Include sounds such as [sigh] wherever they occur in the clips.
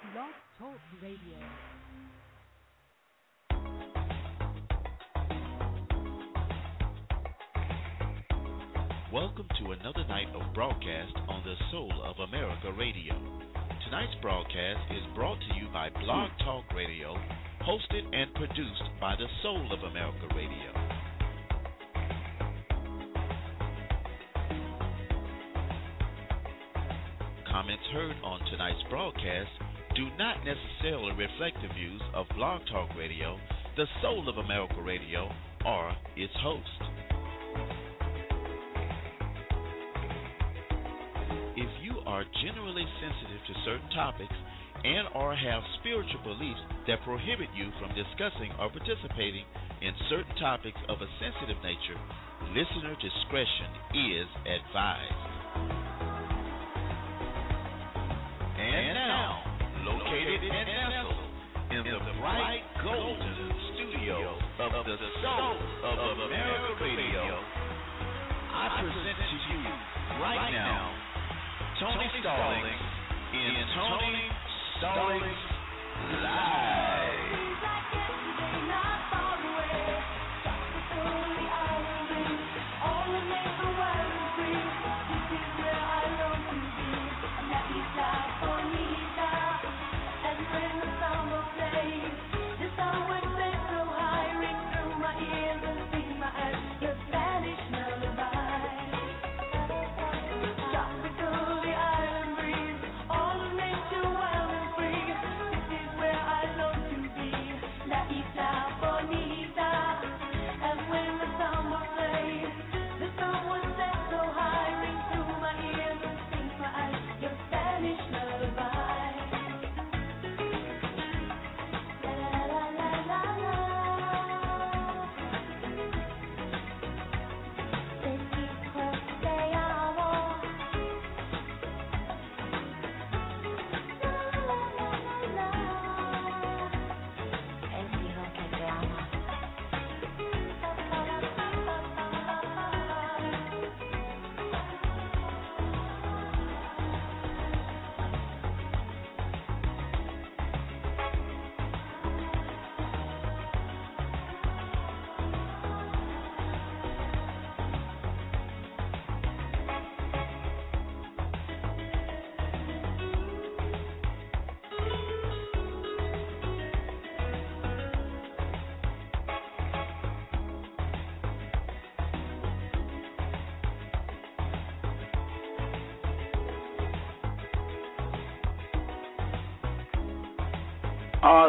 Blog Talk Radio. Welcome to another night of broadcast on the Soul of America Radio. Tonight's broadcast is brought to you by Blog Talk Radio, hosted and produced by the Soul of America Radio. Comments heard on tonight's broadcast do not necessarily reflect the views of Blog Talk Radio, the Soul of America Radio, or its host. If you are generally sensitive to certain topics and or have spiritual beliefs that prohibit you from discussing or participating in certain topics of a sensitive nature, listener discretion is advised. And now, located and nestled in the bright golden studio of the Soul of America Radio, I present to you right now Tony Stallings in Tony Stallings Live.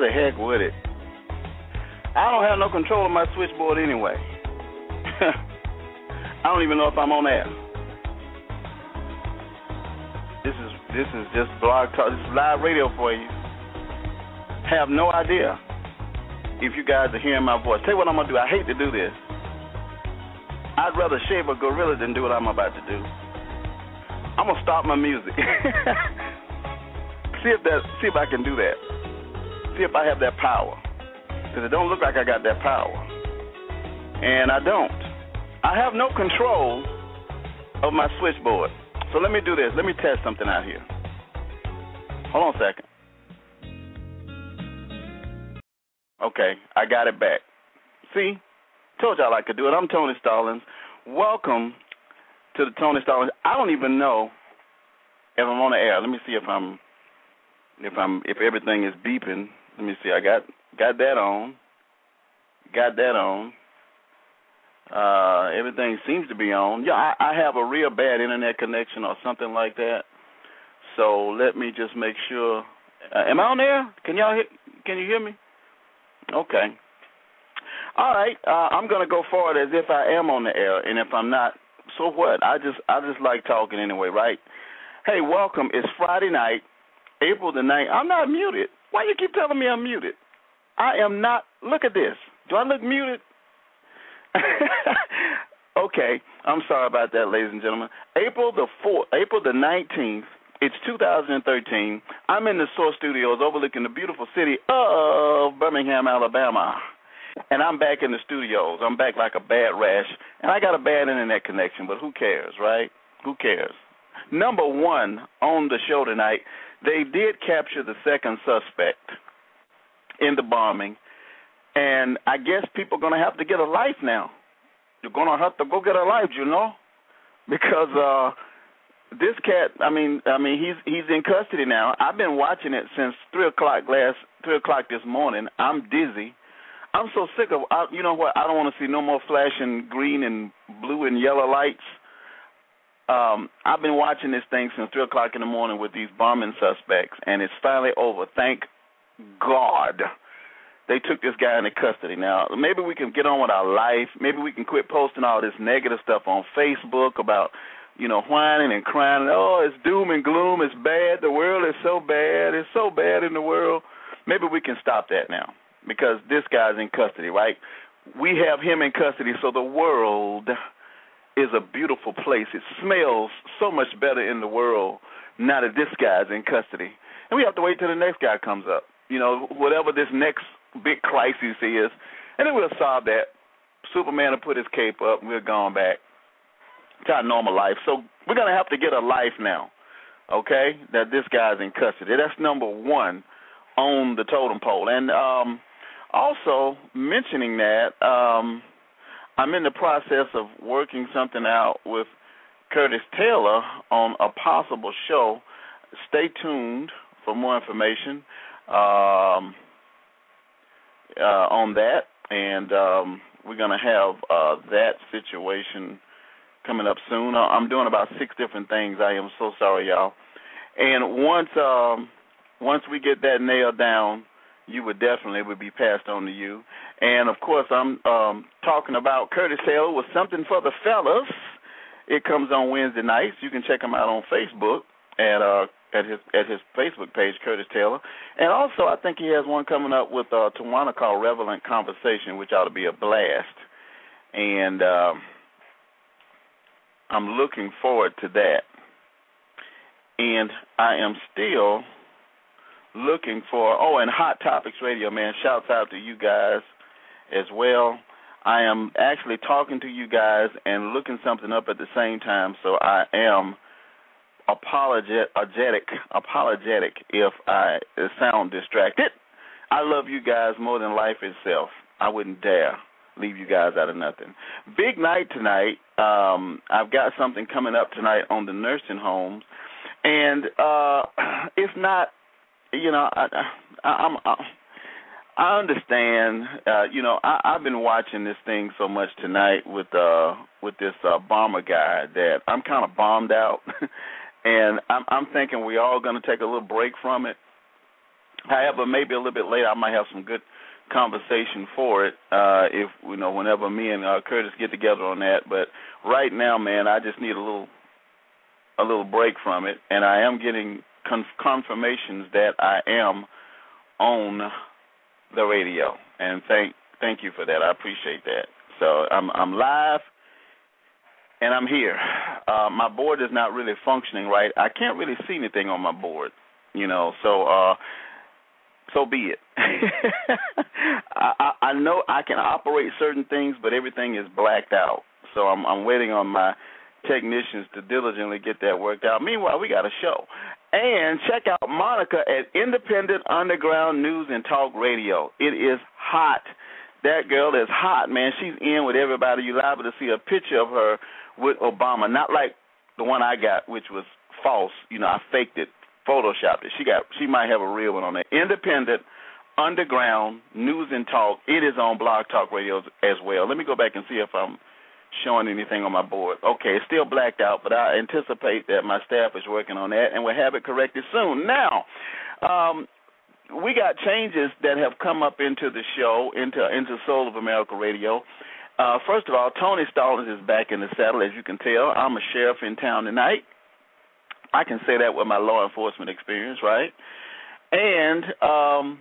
The heck with it. I don't have no control of my switchboard anyway. [laughs] I don't even know if I'm on air. This is this is just blog talk. This is live radio for you. Have no idea if you guys are hearing my voice. Tell you what I'm gonna do. I hate to do this. I'd rather shave a gorilla than do what I'm about to do. I'm gonna stop my music. [laughs] see if that see if I can do that see if I have that power. Because it don't look like I got that power. And I don't. I have no control of my switchboard. So let me do this. Let me test something out here. Hold on a second. Okay, I got it back. See? Told y'all I could do it. I'm Tony Stallings. Welcome to the Tony Stallings. I don't even know if I'm on the air. Let me see if I'm if I'm if everything is beeping. Let me see. I got got that on. Got that on. Uh, everything seems to be on. Yeah, I, I have a real bad internet connection or something like that. So let me just make sure. Uh, am I on there? Can y'all hear, can you hear me? Okay. All right. Uh, I'm gonna go forward as if I am on the air, and if I'm not, so what? I just I just like talking anyway, right? Hey, welcome. It's Friday night, April the 9th. I'm not muted. Why you keep telling me I'm muted? I am not. Look at this. Do I look muted? [laughs] okay. I'm sorry about that, ladies and gentlemen. April the 4th, April the 19th, it's 2013. I'm in the Source Studios overlooking the beautiful city of Birmingham, Alabama. And I'm back in the studios. I'm back like a bad rash. And I got a bad internet connection, but who cares, right? Who cares? Number one on the show tonight, they did capture the second suspect in the bombing, and I guess people are going to have to get a life now. You're going to have to go get a life, you know, because uh this cat. I mean, I mean, he's he's in custody now. I've been watching it since three o'clock last three o'clock this morning. I'm dizzy. I'm so sick of. I, you know what? I don't want to see no more flashing green and blue and yellow lights. Um, I've been watching this thing since three o'clock in the morning with these bombing suspects, and it's finally over. Thank God they took this guy into custody. Now, maybe we can get on with our life. Maybe we can quit posting all this negative stuff on Facebook about, you know, whining and crying. Oh, it's doom and gloom. It's bad. The world is so bad. It's so bad in the world. Maybe we can stop that now because this guy's in custody, right? We have him in custody, so the world is a beautiful place. It smells so much better in the world now that this guy's in custody. And we have to wait till the next guy comes up. You know, whatever this next big crisis is, and then we'll solve that. Superman will put his cape up, and we're going back to our normal life. So we're gonna have to get a life now, okay? That this guy's in custody. That's number one on the totem pole, and um, also mentioning that um, I'm in the process of working something out with Curtis Taylor on a possible show. Stay tuned for more information. Um, uh, on that, and um, we're going to have uh, that situation coming up soon. Uh, I'm doing about six different things. I am so sorry, y'all. And once um, once we get that nailed down, you would definitely would be passed on to you. And of course, I'm um, talking about Curtis Hill with something for the fellas. It comes on Wednesday nights. You can check him out on Facebook at uh, at his at his Facebook page, Curtis Taylor, and also I think he has one coming up with uh, Tawana called Relevant Conversation, which ought to be a blast, and uh, I'm looking forward to that. And I am still looking for oh, and Hot Topics Radio, man, shouts out to you guys as well. I am actually talking to you guys and looking something up at the same time, so I am apologetic apologetic if I sound distracted. I love you guys more than life itself. I wouldn't dare leave you guys out of nothing. Big night tonight. Um, I've got something coming up tonight on the nursing homes, and uh, [clears throat] it's not. You know, I, I, I'm. I, understand. Uh, you know, I, I've been watching this thing so much tonight with uh with this uh bomber guy that I'm kind of bombed out. [laughs] and I'm, I'm thinking we're all going to take a little break from it. However, maybe a little bit later, I might have some good conversation for it. Uh, if you know, whenever me and uh, Curtis get together on that. But right now, man, I just need a little a little break from it, and I am getting confirmations that I am on the radio, and thank thank you for that. I appreciate that. So I'm I'm live and I'm here. Uh, my board is not really functioning right. I can't really see anything on my board, you know. So, uh, so be it. [laughs] I, I, know I can operate certain things, but everything is blacked out. So I'm, I'm waiting on my technicians to diligently get that worked out. Meanwhile, we got a show. And check out Monica at Independent Underground News and Talk Radio. It is hot. That girl is hot, man. She's in with everybody. You're liable to see a picture of her with Obama, not like the one I got, which was false. You know, I faked it, photoshopped it. She got, she might have a real one on there. Independent, underground news and talk. It is on Blog Talk Radio as well. Let me go back and see if I'm showing anything on my board. Okay, it's still blacked out, but I anticipate that my staff is working on that, and we'll have it corrected soon. Now, um, we got changes that have come up into the show, into into Soul of America Radio. Uh, first of all, Tony Stallings is back in the saddle, as you can tell. I'm a sheriff in town tonight. I can say that with my law enforcement experience, right? And um,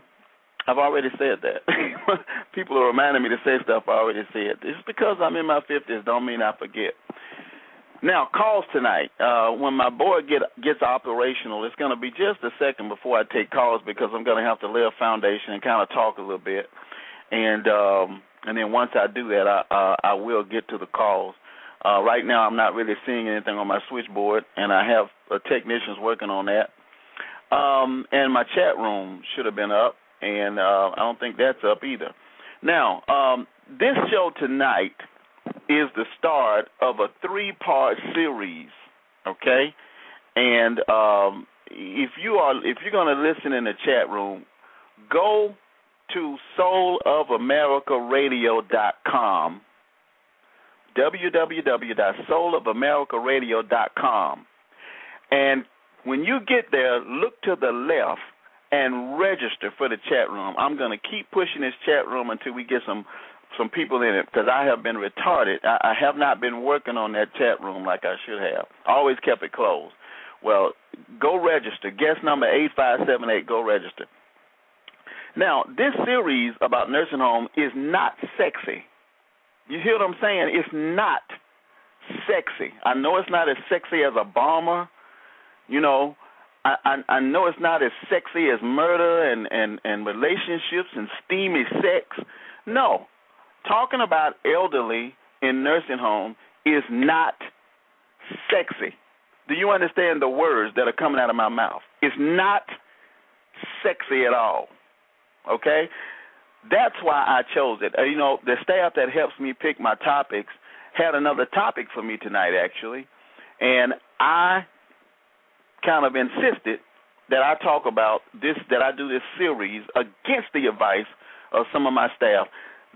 I've already said that. [laughs] People are reminding me to say stuff I already said. It's because I'm in my 50s, don't mean I forget. Now, calls tonight. Uh, when my board get gets operational, it's going to be just a second before I take calls because I'm going to have to lay a foundation and kind of talk a little bit. And um, and then once I do that, I uh, I will get to the calls. Uh, right now, I'm not really seeing anything on my switchboard, and I have uh, technicians working on that. Um, and my chat room should have been up, and uh, I don't think that's up either. Now, um, this show tonight is the start of a three-part series. Okay, and um, if you are if you're going to listen in the chat room, go to soulofamerica.radio.com www.soulofamerica.radio.com and when you get there, look to the left and register for the chat room. I'm going to keep pushing this chat room until we get some some people in it because I have been retarded. I, I have not been working on that chat room like I should have. I always kept it closed. Well, go register. Guest number eight five seven eight. Go register. Now, this series about nursing home is not sexy. You hear what I'm saying? It's not sexy. I know it's not as sexy as a bomber. You know, I, I I know it's not as sexy as murder and and and relationships and steamy sex. No, talking about elderly in nursing home is not sexy. Do you understand the words that are coming out of my mouth? It's not sexy at all. Okay? That's why I chose it. Uh, you know, the staff that helps me pick my topics had another topic for me tonight, actually. And I kind of insisted that I talk about this, that I do this series against the advice of some of my staff.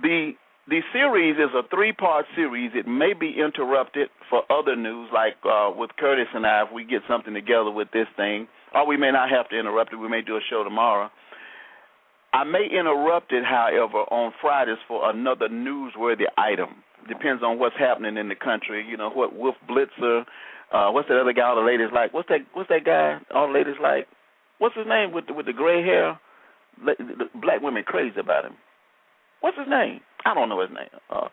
The the series is a three part series. It may be interrupted for other news, like uh, with Curtis and I, if we get something together with this thing, or we may not have to interrupt it. We may do a show tomorrow. I may interrupt it, however, on Fridays for another newsworthy item. Depends on what's happening in the country. You know what Wolf Blitzer, uh, what's that other guy all the ladies like? What's that? What's that guy all the ladies like? What's his name with the, with the gray hair? Black women crazy about him. What's his name? I don't know his name. Uh,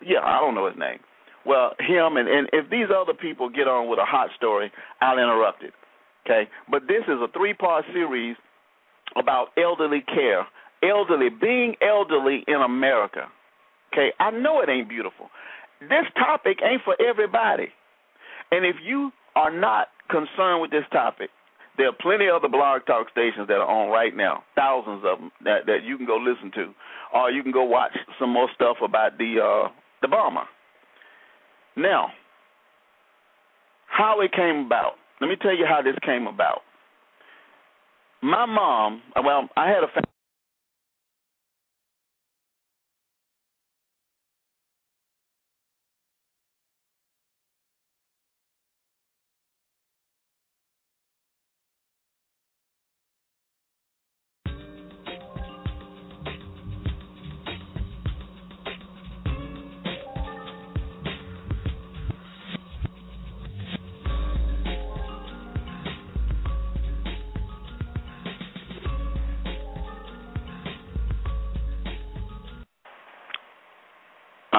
yeah, I don't know his name. Well, him and and if these other people get on with a hot story, I'll interrupt it. Okay, but this is a three part series about elderly care, elderly, being elderly in America. Okay, I know it ain't beautiful. This topic ain't for everybody. And if you are not concerned with this topic, there are plenty of other blog talk stations that are on right now, thousands of them that that you can go listen to, or you can go watch some more stuff about the uh, the bomber. Now, how it came about. Let me tell you how this came about my mom, well, I had a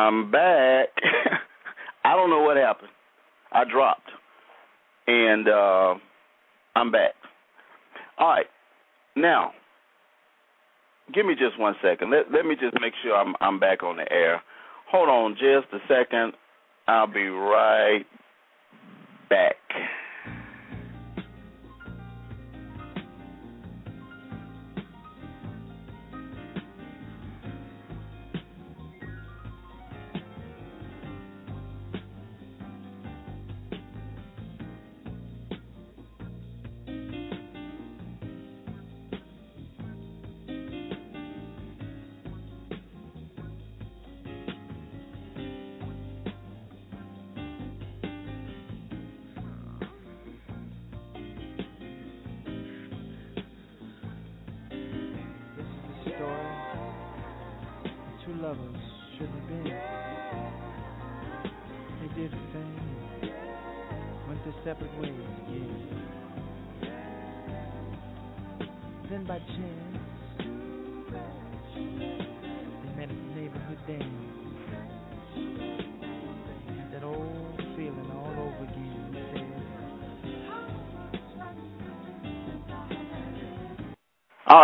I'm back. [laughs] I don't know what happened. I dropped. And uh I'm back. All right. Now, give me just one second. Let let me just make sure I'm I'm back on the air. Hold on just a second. I'll be right back.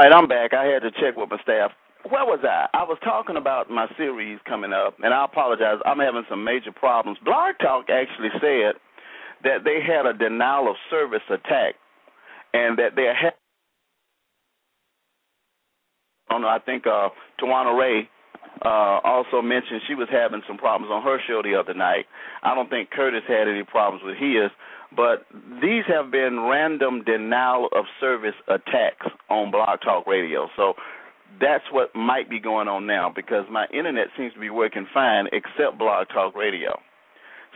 right, I'm back. I had to check with my staff. Where was I? I was talking about my series coming up, and I apologize. I'm having some major problems. Blog Talk actually said that they had a denial of service attack, and that they had. I don't know. I think uh, Tawana Ray uh also mentioned she was having some problems on her show the other night. I don't think Curtis had any problems with his, but these have been random denial of service attacks on Blog Talk Radio. So that's what might be going on now because my internet seems to be working fine except Blog Talk Radio.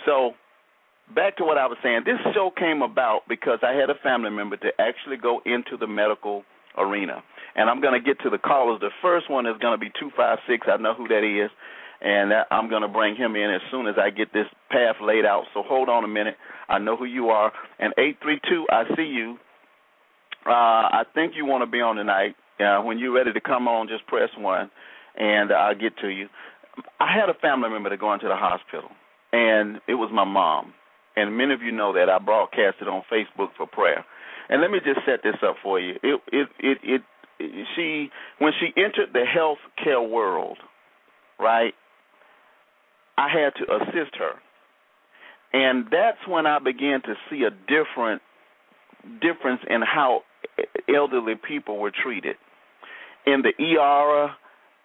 So back to what I was saying. This show came about because I had a family member to actually go into the medical arena. And I'm going to get to the callers. The first one is going to be 256. I know who that is. And I'm going to bring him in as soon as I get this path laid out. So hold on a minute. I know who you are. And 832, I see you. Uh, I think you want to be on tonight. Uh, when you're ready to come on, just press one, and I'll get to you. I had a family member that go into the hospital, and it was my mom and many of you know that I broadcasted on Facebook for prayer. And let me just set this up for you. It it it, it, it she when she entered the health care world, right? I had to assist her. And that's when I began to see a different difference in how elderly people were treated. In the ER,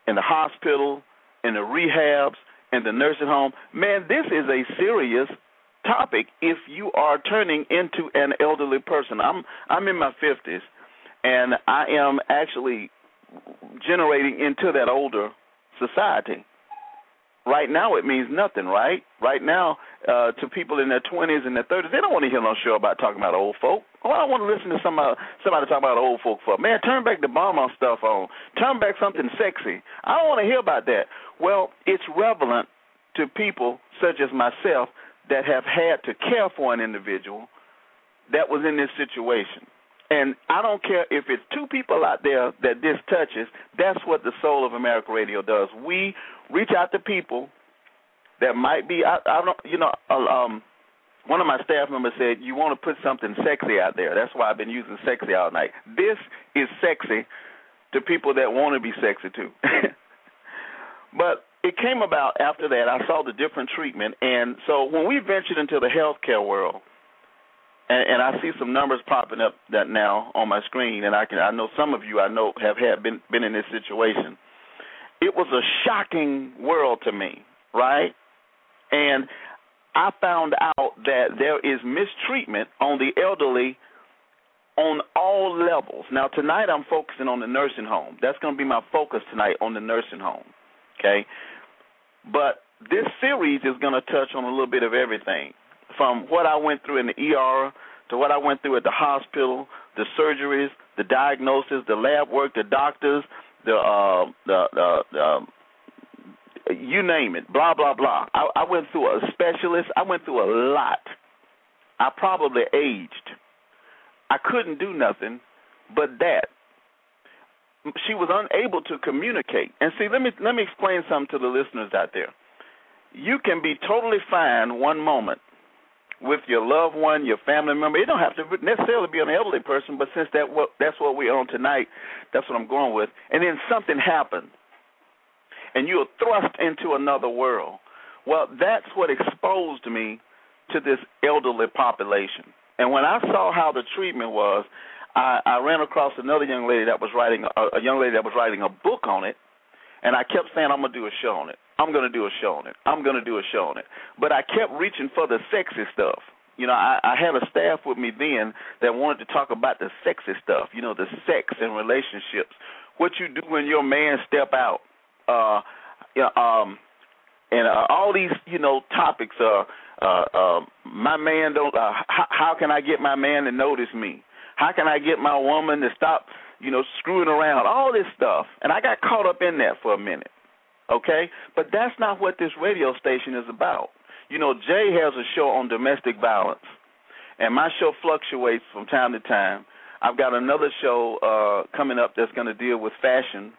in the hospital, in the rehabs, in the nursing home. Man, this is a serious topic if you are turning into an elderly person. I'm I'm in my 50s and I am actually generating into that older society. Right now it means nothing, right? Right now, uh, to people in their 20s and their 30s, they don't want to hear no show about talking about old folk. Oh, I want to listen to somebody somebody talk about old folk for. Man, turn back the bomber stuff on. Turn back something sexy. I don't want to hear about that. Well, it's relevant to people such as myself that have had to care for an individual that was in this situation. And I don't care if it's two people out there that this touches, that's what the Soul of America Radio does. We reach out to people that might be I, I don't you know uh, um one of my staff members said you want to put something sexy out there. That's why I've been using sexy all night. This is sexy to people that want to be sexy too. [laughs] but it came about after that. I saw the different treatment, and so when we ventured into the healthcare world, and, and I see some numbers popping up that now on my screen, and I can I know some of you I know have had been been in this situation. It was a shocking world to me, right? And I found out that there is mistreatment on the elderly on all levels. Now tonight I'm focusing on the nursing home. That's going to be my focus tonight on the nursing home. Okay? But this series is going to touch on a little bit of everything from what I went through in the ER to what I went through at the hospital, the surgeries, the diagnosis, the lab work, the doctors, the uh, the, the, you name it, blah blah blah. I, I went through a specialist. I went through a lot. I probably aged. I couldn't do nothing but that she was unable to communicate. And see, let me let me explain something to the listeners out there. You can be totally fine one moment with your loved one, your family member. It don't have to necessarily be an elderly person, but since that what that's what we're on tonight, that's what I'm going with. And then something happened, and you're thrust into another world. Well, that's what exposed me to this elderly population. And when I saw how the treatment was, I, I ran across another young lady that was writing a, a young lady that was writing a book on it, and I kept saying I'm gonna do a show on it. I'm gonna do a show on it. I'm gonna do a show on it. But I kept reaching for the sexy stuff. You know, I, I had a staff with me then that wanted to talk about the sexy stuff. You know, the sex and relationships. What you do when your man step out. Uh, you know, um, and uh, all these you know topics. Uh, uh, uh, my man don't. Uh, how, how can I get my man to notice me? How can I get my woman to stop, you know, screwing around? All this stuff. And I got caught up in that for a minute. Okay? But that's not what this radio station is about. You know, Jay has a show on domestic violence. And my show fluctuates from time to time. I've got another show uh coming up that's going to deal with fashion.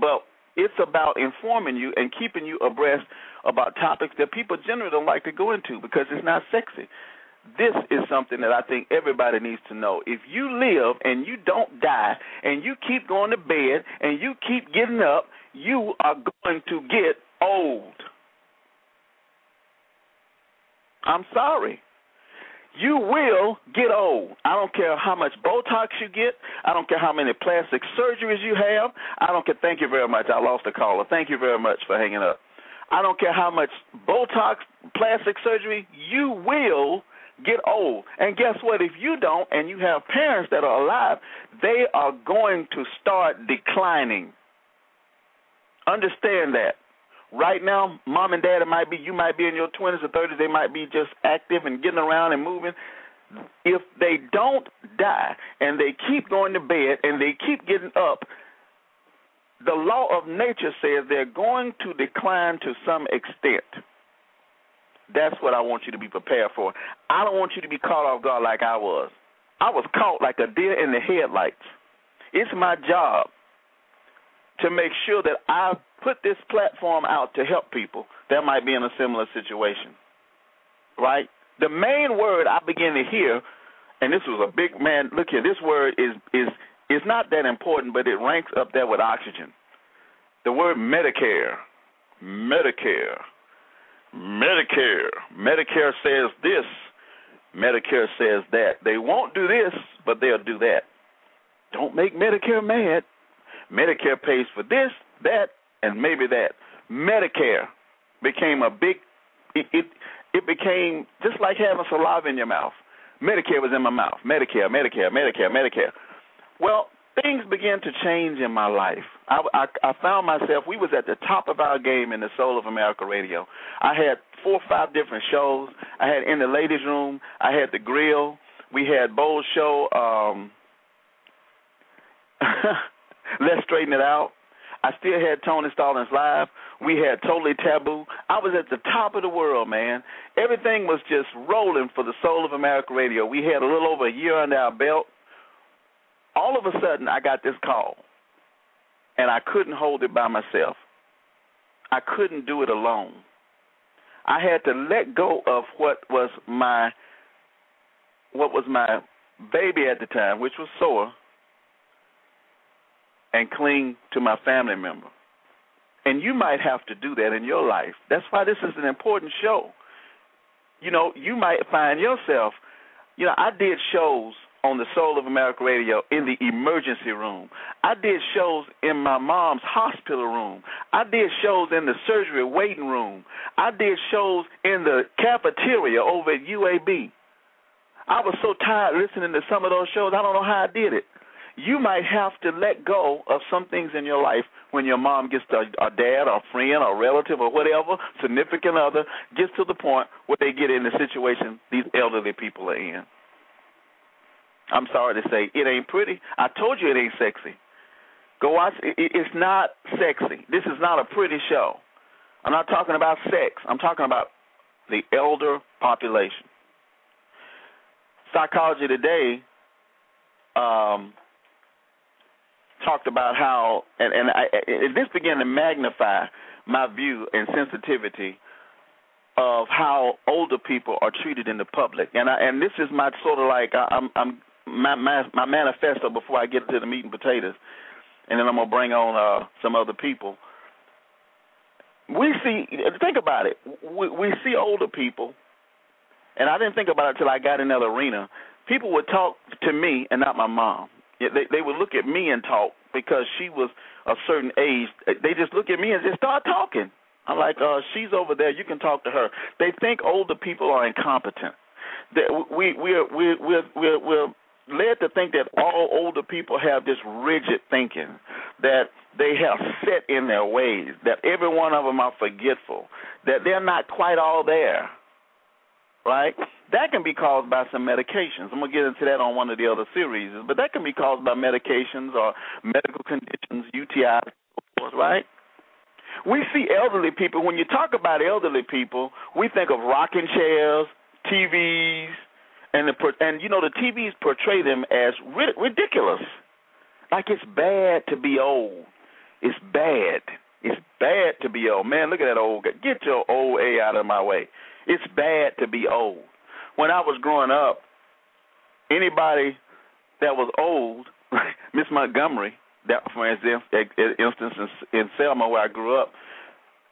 But it's about informing you and keeping you abreast about topics that people generally don't like to go into because it's not sexy this is something that I think everybody needs to know. If you live and you don't die and you keep going to bed and you keep getting up, you are going to get old. I'm sorry. You will get old. I don't care how much Botox you get. I don't care how many plastic surgeries you have. I don't care. Thank you very much. I lost a caller. Thank you very much for hanging up. I don't care how much Botox, plastic surgery, you will get old. And guess what? If you don't, and you have parents that are alive, they are going to start declining. Understand that. Right now, mom and dad might be, you might be in your 20s or 30s, they might be just active and getting around and moving. If they don't die and they keep going to bed and they keep getting up, the law of nature says they're going to decline to some extent. That's what I want you to be prepared for. I don't want you to be caught off guard like I was. I was caught like a deer in the headlights. It's my job to make sure that I put this platform out to help people that might be in a similar situation. Right? The main word I begin to hear, and this was a big man. Look here, this word is is is not that important, but it ranks up there with oxygen. The word Medicare, Medicare, Medicare. Medicare says this, Medicare says that. They won't do this, but they'll do that. Don't make Medicare mad. Medicare pays for this, that, and maybe that. Medicare became a big it it, it became just like having saliva in your mouth. Medicare was in my mouth. Medicare, Medicare, Medicare, Medicare. Well, things began to change in my life. I, I, I found myself. We was at the top of our game in the Soul of America Radio. I had four or five different shows. I had in the ladies' room. I had the grill. We had Bowl Show. Um, [laughs] Let's straighten it out. I still had Tony Stallings live. We had Totally Taboo. I was at the top of the world, man. Everything was just rolling for the Soul of America Radio. We had a little over a year under our belt. All of a sudden, I got this call, and I couldn't hold it by myself. I couldn't do it alone. I had to let go of what was my what was my baby at the time, which was sore and cling to my family member. And you might have to do that in your life. That's why this is an important show. You know, you might find yourself, you know, I did shows on the Soul of America Radio in the emergency room. I did shows in my mom's hospital room. I did shows in the surgery waiting room. I did shows in the cafeteria over at UAB. I was so tired listening to some of those shows, I don't know how I did it you might have to let go of some things in your life when your mom gets to a dad or a friend or relative or whatever, significant other, gets to the point where they get in the situation these elderly people are in. I'm sorry to say, it ain't pretty. I told you it ain't sexy. Go watch. It's not sexy. This is not a pretty show. I'm not talking about sex. I'm talking about the elder population. Psychology Today um, talked about how, and, and, I, this began to magnify my view and sensitivity of how older people are treated in the public, and I, and this is my sort of like I, I'm, I'm my, my my manifesto before I get to the meat and potatoes, and then I'm gonna bring on uh, some other people. We see, think about it. We, we see older people, and I didn't think about it until I got in that arena. People would talk to me and not my mom. They they would look at me and talk because she was a certain age. They just look at me and just start talking. I'm like, uh, she's over there. You can talk to her. They think older people are incompetent. That we we're we're we're we're, we're led to think that all older people have this rigid thinking that they have set in their ways that every one of them are forgetful that they're not quite all there right? That can be caused by some medications. I'm going to get into that on one of the other series, but that can be caused by medications or medical conditions, UTIs, right? We see elderly people, when you talk about elderly people, we think of rocking chairs, TVs, and the and you know the TVs portray them as ridiculous. Like it's bad to be old. It's bad. It's bad to be old. Man, look at that old guy. Get your old A out of my way. It's bad to be old. When I was growing up, anybody that was old, [laughs] Miss Montgomery, that for instance, instance in Selma where I grew up,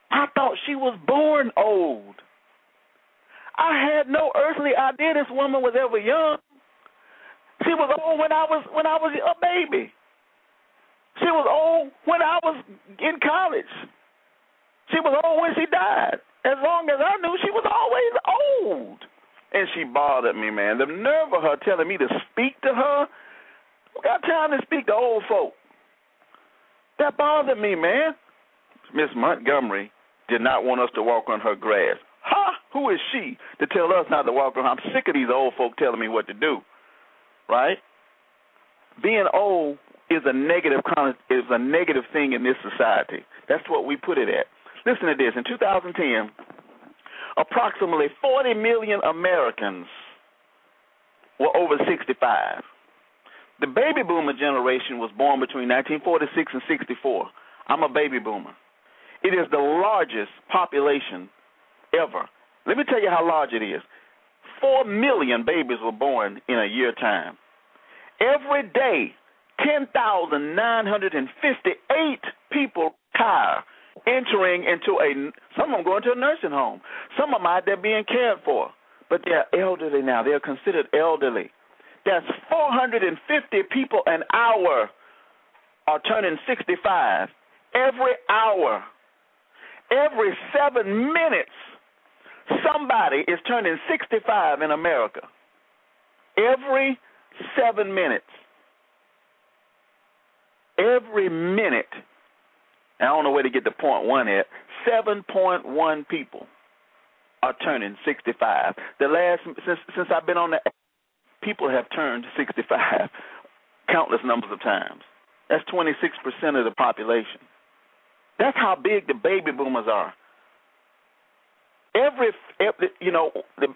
I thought she was born old. I had no earthly idea this woman was ever young. She was old when I was when I was a baby. She was old when I was in college. She was old when she died. As long as I knew, she was always old. And she bothered me, man. The nerve of her telling me to speak to her. Who got time to speak to old folk? That bothered me, man. Miss Montgomery did not want us to walk on her grass. Who is she to tell us not to walk around? I'm sick of these old folk telling me what to do. Right? Being old is a negative is a negative thing in this society. That's what we put it at. Listen to this. In 2010, approximately 40 million Americans were over 65. The baby boomer generation was born between 1946 and 64. I'm a baby boomer. It is the largest population ever. Let me tell you how large it is. Four million babies were born in a year time. Every day, 10,958 people retire, entering into a, some of them going to a nursing home. Some of them out there being cared for. But they're elderly now. They're considered elderly. That's 450 people an hour are turning 65. Every hour, every seven minutes, somebody is turning 65 in America. Every seven minutes. Every minute. I don't know where to get the point one at. 7.1 people are turning 65. The last since since I've been on the people have turned 65 [laughs] countless numbers of times. That's 26% of the population. That's how big the baby boomers are. Every, every you know,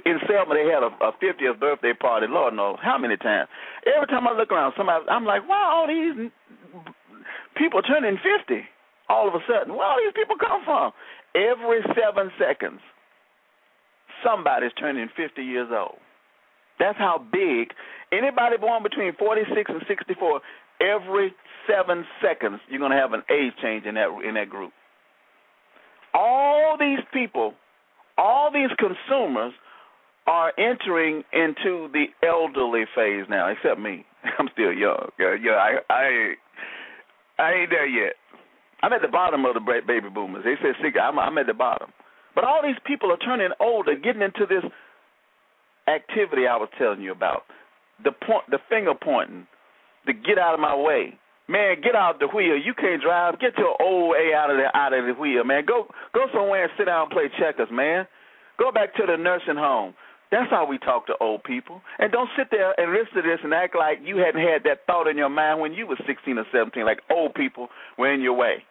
in Selma they had a, a 50th birthday party. Lord knows how many times. Every time I look around, somebody, I'm like, wow, all these people turning 50 all of a sudden. Where all these people come from? Every seven seconds, somebody's turning 50 years old. That's how big. Anybody born between 46 and 64, every seven seconds, you're going to have an age change in that in that group. All these people, all these consumers, are entering into the elderly phase now. Except me, [laughs] I'm still young. Yeah, yeah I, I, I ain't there yet. I'm at the bottom of the baby boomers. They said six. I'm, I'm at the bottom. But all these people are turning older, getting into this activity I was telling you about. The point, the finger pointing, the get out of my way. Man, get out the wheel. You can't drive. Get your old A out of the out of the wheel, man. Go go somewhere and sit down and play checkers, man. Go back to the nursing home. That's how we talk to old people. And don't sit there and listen to this and act like you hadn't had that thought in your mind when you were 16 or 17, like old people were in your way.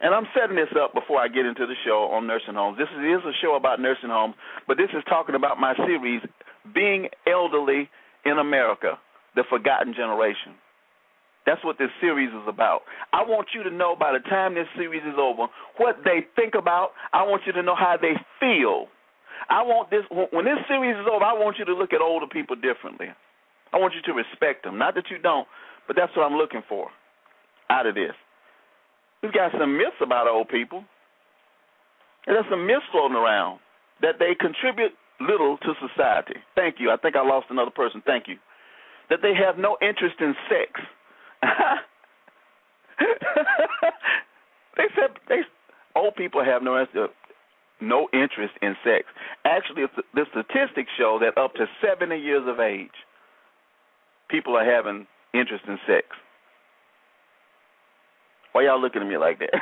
And I'm setting this up before I get into the show on nursing homes. This is a show about nursing homes, but this is talking about my series, Being Elderly in America, The Forgotten Generation. That's what this series is about. I want you to know by the time this series is over what they think about. I want you to know how they feel. I want this when this series is over, I want you to look at older people differently. I want you to respect them. Not that you don't, but that's what I'm looking for out of this. We've got some myths about old people. And there's some myths floating around that they contribute little to society. Thank you. I think I lost another person. Thank you. That they have no interest in sex. [laughs] they said they old people have no no interest in sex. Actually, the statistics show that up to 70 years of age, people are having interest in sex. Why y'all looking at me like that? [laughs]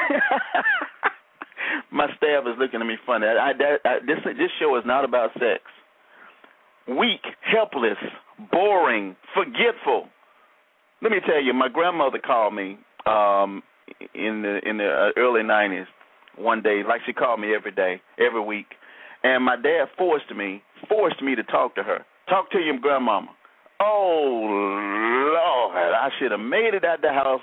My staff is looking at me funny. I, I, I, this this show is not about sex. Weak, helpless, boring, forgetful. Let me tell you, my grandmother called me um, in the in the uh, early '90s one day, like she called me every day, every week, and my dad forced me forced me to talk to her. Talk to your grandmama. Oh Lord, I should have made it out the house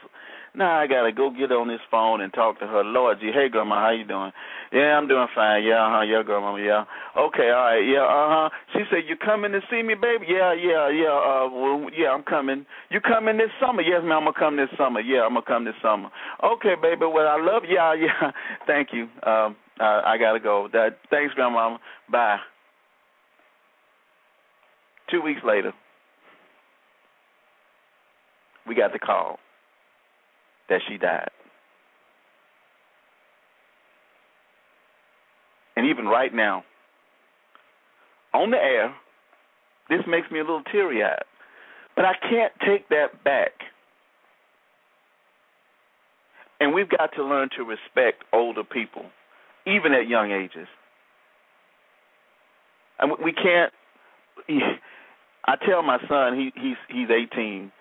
now I gotta go get on this phone and talk to her. Lord gee, hey grandma, how you doing? Yeah, I'm doing fine. Yeah, uh huh, yeah, grandma, yeah. Okay, all right, yeah, uh huh. She said, You coming to see me, baby? Yeah, yeah, yeah, uh well yeah, I'm coming. You coming this summer? Yes, ma'am, I'm gonna come this summer. Yeah, I'm gonna come this summer. Okay, baby, well I love you. [laughs] Yeah, yeah. Thank you. Um uh, I gotta go. That thanks, grandma. Bye. Two weeks later, we got the call that she died. And even right now, on the air, this makes me a little teary eyed. But I can't take that back. And we've got to learn to respect older people, even at young ages. And we can't. [laughs] I tell my son he he's he's 18,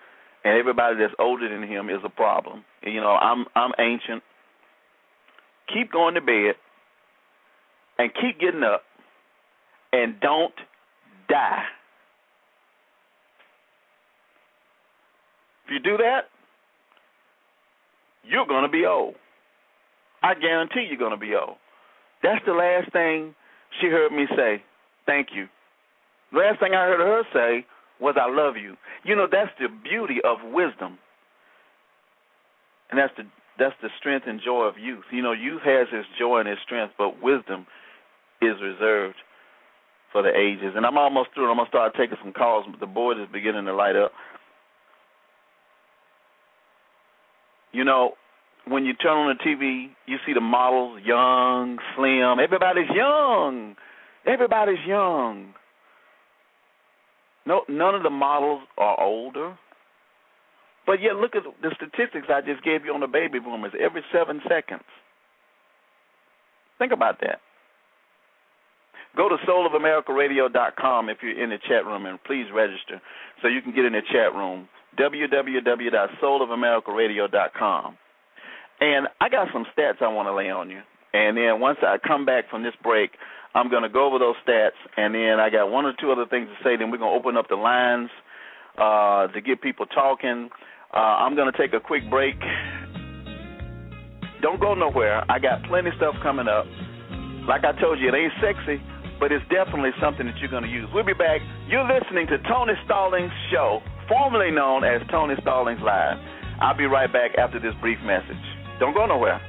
and everybody that's older than him is a problem. You know, I'm I'm ancient. Keep going to bed, and keep getting up, and don't die. If you do that, you're going to be old. I guarantee you're going to be old. That's the last thing she heard me say. Thank you. Last thing I heard her say was, I love you. You know, that's the beauty of wisdom. And that's the that's the strength and joy of youth. You know, youth has its joy and its strength, but wisdom is reserved for the ages. And I'm almost through. I'm gonna start taking some calls, but the board is beginning to light up. You know, when you turn on the TV, you see the models young, slim. Everybody's young. Everybody's young. No, none of the models are older. But yet, look at the statistics I just gave you on the baby boomers. Every seven seconds. Think about that. Go to soulofamericaradio.com if you're in the chat room and please register so you can get in the chat room. www.soulofamericaradio.com. And I got some stats I want to lay on you. And then once I come back from this break, I'm going to go over those stats. And then I got one or two other things to say. Then we're going to open up the lines uh, to get people talking. Uh, I'm going to take a quick break. Don't go nowhere. I got plenty of stuff coming up. Like I told you, it ain't sexy, but it's definitely something that you're going to use. We'll be back. You're listening to Tony Stallings' show, formerly known as Tony Stallings Live. I'll be right back after this brief message. Don't go nowhere.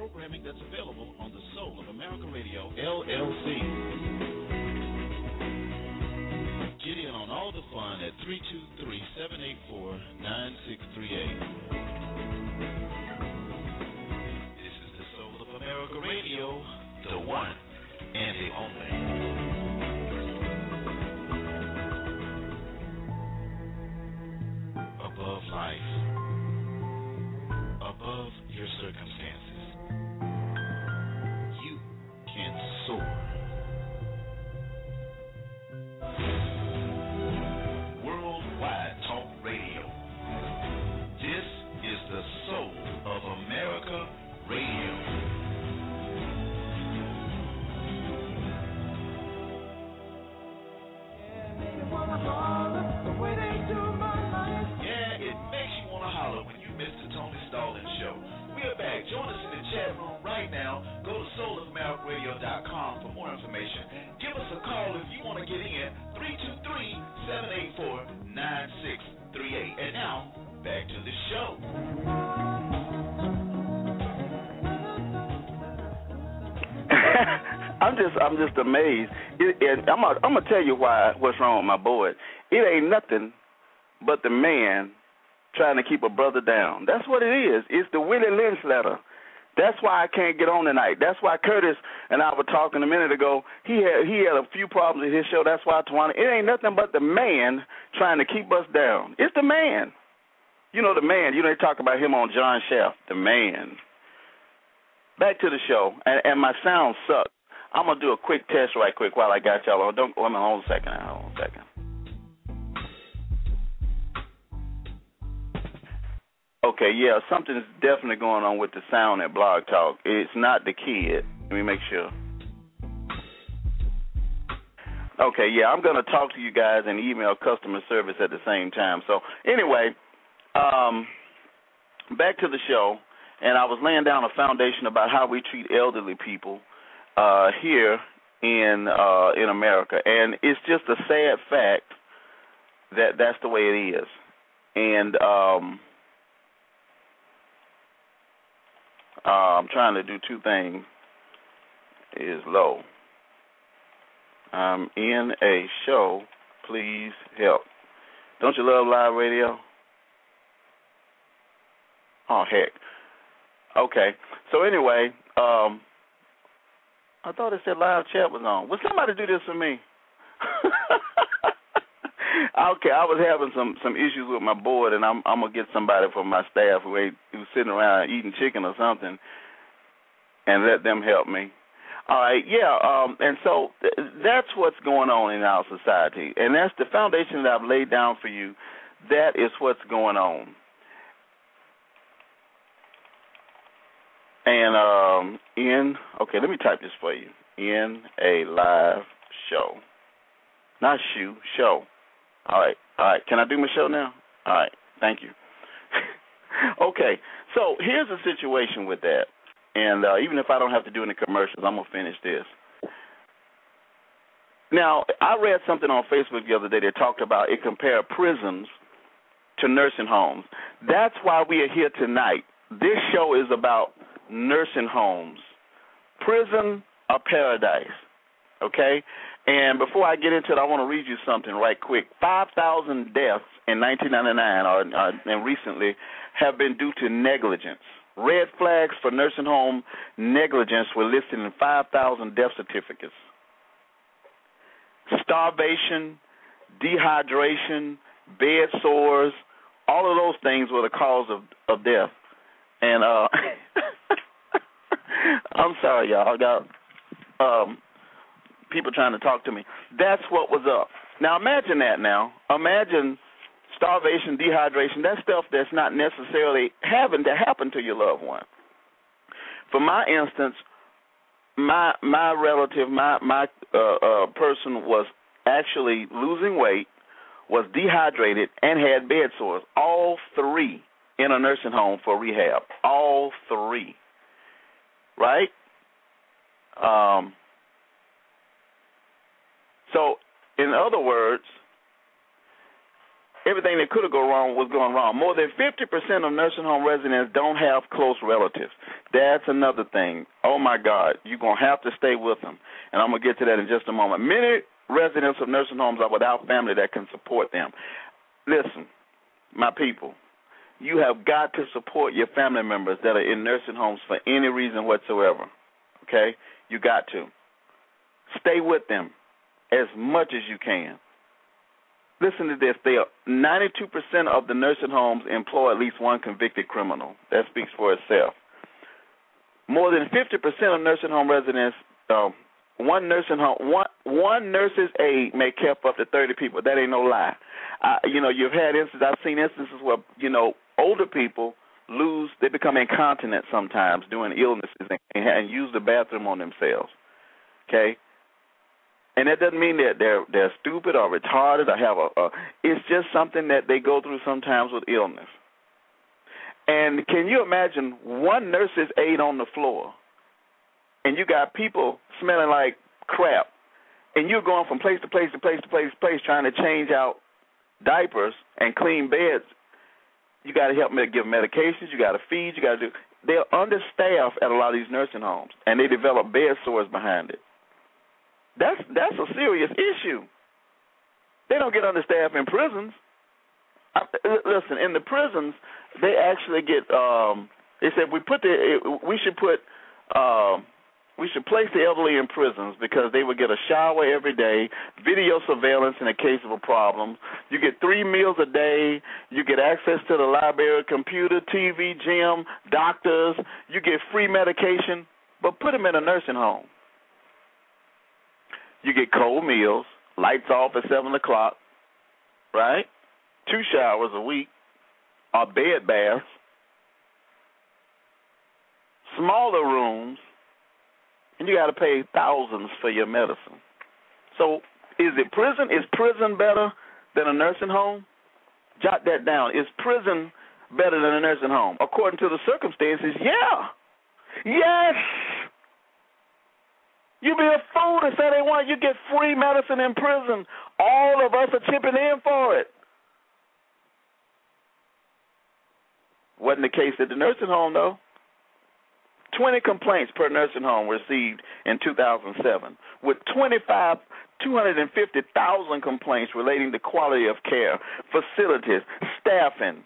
Programming that's available on the Soul of America Radio, LLC. Get in on all the fun at 323 just I'm just amazed. It, and I'm gonna, tell you why what's wrong with my boy. It ain't nothing but the man trying to keep a brother down. That's what it is. It's the Willie Lynch letter. That's why I can't get on tonight. That's why Curtis and I were talking a minute ago. He had he had a few problems with his show. That's why Tawana. It ain't nothing but the man trying to keep us down. It's the man. You know the man. You know they talk about him on John Shaft. The man. Back to the show, and, and my sound sucks. I'm gonna do a quick test right quick while I got y'all on. Don't hold on a second. Hold on a second. Okay, yeah, something's definitely going on with the sound at Blog Talk. It's not the kid. Let me make sure. Okay, yeah, I'm to talk to you guys and email customer service at the same time. So, anyway, um, back to the show, and I was laying down a foundation about how we treat elderly people uh, here in uh, in America, and it's just a sad fact that that's the way it is. And um, Uh, I'm trying to do two things. Is low. I'm in a show. Please help. Don't you love live radio? Oh heck. Okay. So anyway, um, I thought it said live chat was on. Will somebody do this for me? [laughs] okay, I was having some some issues with my board, and I'm I'm gonna get somebody from my staff who ate, who's sitting around eating chicken or something, and let them help me. All right, yeah, um, and so th- that's what's going on in our society, and that's the foundation that I've laid down for you. That is what's going on. And um, in okay, let me type this for you. In a live show, not shoe show. All right, all right. Can I do my show now? All right, thank you. [laughs] okay, so here's the situation with that, and uh, even if I don't have to do any commercials, I'm gonna finish this. Now, I read something on Facebook the other day that talked about it compared prisons to nursing homes. That's why we are here tonight. This show is about nursing homes, prison or paradise. Okay, and before I get into it, I want to read you something right quick. 5,000 deaths in 1999 or, or, and recently have been due to negligence. Red flags for nursing home negligence were listed in 5,000 death certificates. Starvation, dehydration, bed sores, all of those things were the cause of, of death. And uh [laughs] I'm sorry, y'all. I got um people trying to talk to me. That's what was up. Now imagine that now. Imagine starvation, dehydration, that stuff that's not necessarily having to happen to your loved one. For my instance, my my relative, my my uh, uh, person was actually losing weight, was dehydrated, and had bed sores. All three in a nursing home for rehab. All three. Right? Um, so, in other words, everything that could have gone wrong was going wrong. More than 50% of nursing home residents don't have close relatives. That's another thing. Oh my God, you're going to have to stay with them. And I'm going to get to that in just a moment. Many residents of nursing homes are without family that can support them. Listen, my people, you have got to support your family members that are in nursing homes for any reason whatsoever. Okay? You got to. Stay with them as much as you can. Listen to this. They are 92% of the nursing homes employ at least one convicted criminal. That speaks for itself. More than 50% of nursing home residents, uh, one nursing home, one one nurse's aide may care for up to 30 people. That ain't no lie. Uh, you know, you've had instances. I've seen instances where you know older people lose, they become incontinent sometimes during illnesses and, and use the bathroom on themselves. Okay, and that doesn't mean that they're they're stupid or retarded or have a, a it's just something that they go through sometimes with illness And can you imagine one nurse's aide on the floor, and you got people smelling like crap, and you're going from place to place to place to place to place trying to change out diapers and clean beds. You got to help me give medications. You got to feed. You got to do. They're understaffed at a lot of these nursing homes, and they develop bed sores behind it. That's that's a serious issue. They don't get understaffed in prisons. I, listen, in the prisons, they actually get. um They said we put the we should put. um we should place the elderly in prisons because they would get a shower every day, video surveillance in the case of a problem. You get three meals a day. You get access to the library, computer, TV, gym, doctors. You get free medication. But put them in a nursing home. You get cold meals, lights off at seven o'clock, right? Two showers a week, or bed baths, smaller rooms, and you got to pay thousands for your medicine. So, is it prison? Is prison better than a nursing home? Jot that down. Is prison better than a nursing home? According to the circumstances, yeah. Yes. You'd be a fool to say they want you get free medicine in prison. All of us are chipping in for it. Wasn't the case at the nursing home, though. 20 complaints per nursing home received in 2007, with 25, 250,000 complaints relating to quality of care, facilities, staffing.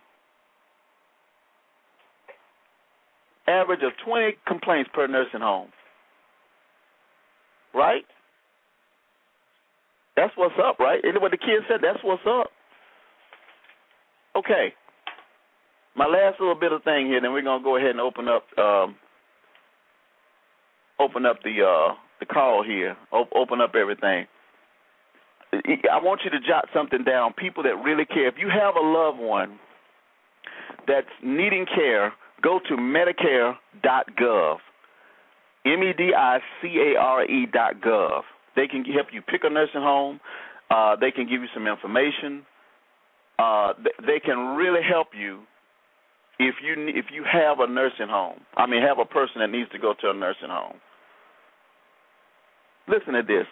Average of 20 complaints per nursing home. Right? That's what's up, right? Isn't what the kid said? That's what's up. Okay. My last little bit of thing here, then we're gonna go ahead and open up um, open up the uh, the call here. O- open up everything. I want you to jot something down. People that really care. If you have a loved one that's needing care, go to Medicare.gov. M E D I C A R E dot gov. They can help you pick a nursing home. Uh, they can give you some information. Uh, they can really help you if you if you have a nursing home. I mean, have a person that needs to go to a nursing home. Listen to this.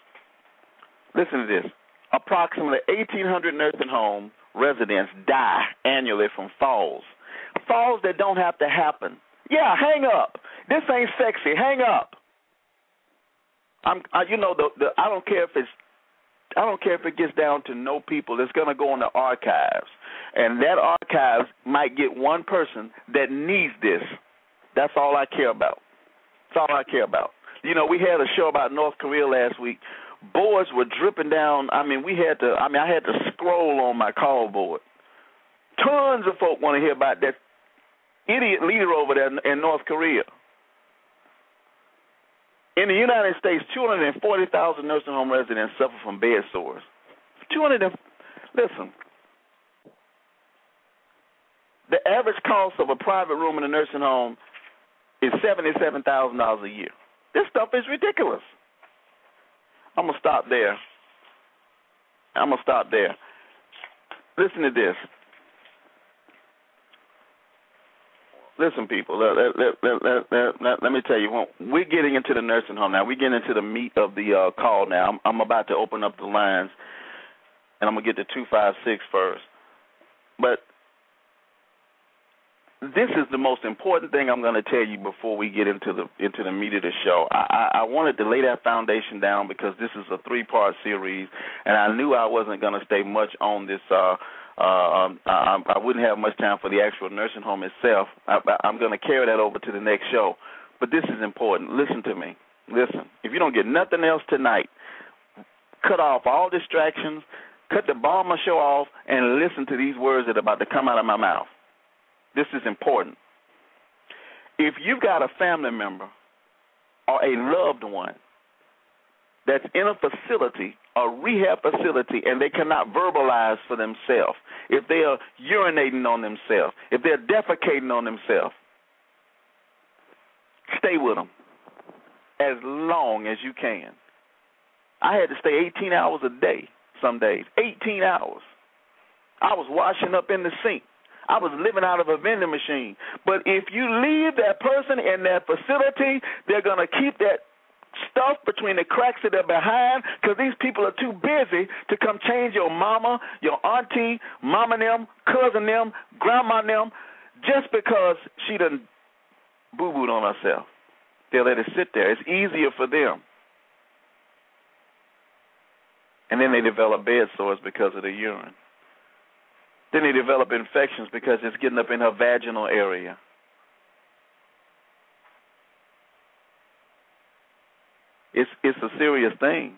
Listen to this. Approximately 1,800 nursing home residents die annually from falls. Falls that don't have to happen. Yeah, hang up. This ain't sexy. Hang up. I'm, I, you know, the, the I don't care if it's, I don't care if it gets down to no people. It's gonna go in the archives, and that archives might get one person that needs this. That's all I care about. That's all I care about. You know, we had a show about North Korea last week. Boards were dripping down. I mean, we had to. I mean, I had to scroll on my call board. Tons of folk want to hear about that idiot leader over there in North Korea. In the United States, 240,000 nursing home residents suffer from bed sores. 200 and, listen. The average cost of a private room in a nursing home is $77,000 a year. This stuff is ridiculous. I'm to stop there. I'm to stop there. Listen to this. listen, people. Let, let, let, let, let, me tell you. We're getting into the nursing home now. We're getting into the meat of the uh, call now. I'm, I'm about to open up the lines, and I'm gonna get to two five six first. But this is the most important thing I'm going to tell you before we get into the into the meat of the show. I, I, wanted to lay that foundation down because this is a three part series, and I knew I wasn't going to stay much on this. Uh, uh, um, I, I wouldn't have much time for the actual nursing home itself. I, I'm going to carry that over to the next show. But this is important. Listen to me. Listen. If you don't get nothing else tonight, cut off all distractions, cut the bomb of show off, and listen to these words that are about to come out of my mouth. This is important. If you've got a family member or a loved one that's in a facility, a rehab facility, and they cannot verbalize for themselves, if they are urinating on themselves, if they're defecating on themselves, stay with them as long as you can. I had to stay 18 hours a day some days, 18 hours. I was washing up in the sink. I was living out of a vending machine. But if you leave that person in that facility, they're going to keep that stuff between the cracks of their behind because these people are too busy to come change your mama, your auntie, mama them, cousin them, grandma them, just because she done boo booed on herself. They'll let it sit there. It's easier for them. And then they develop bed sores because of the urine. Then they develop infections because it's getting up in her vaginal area. It's it's a serious thing.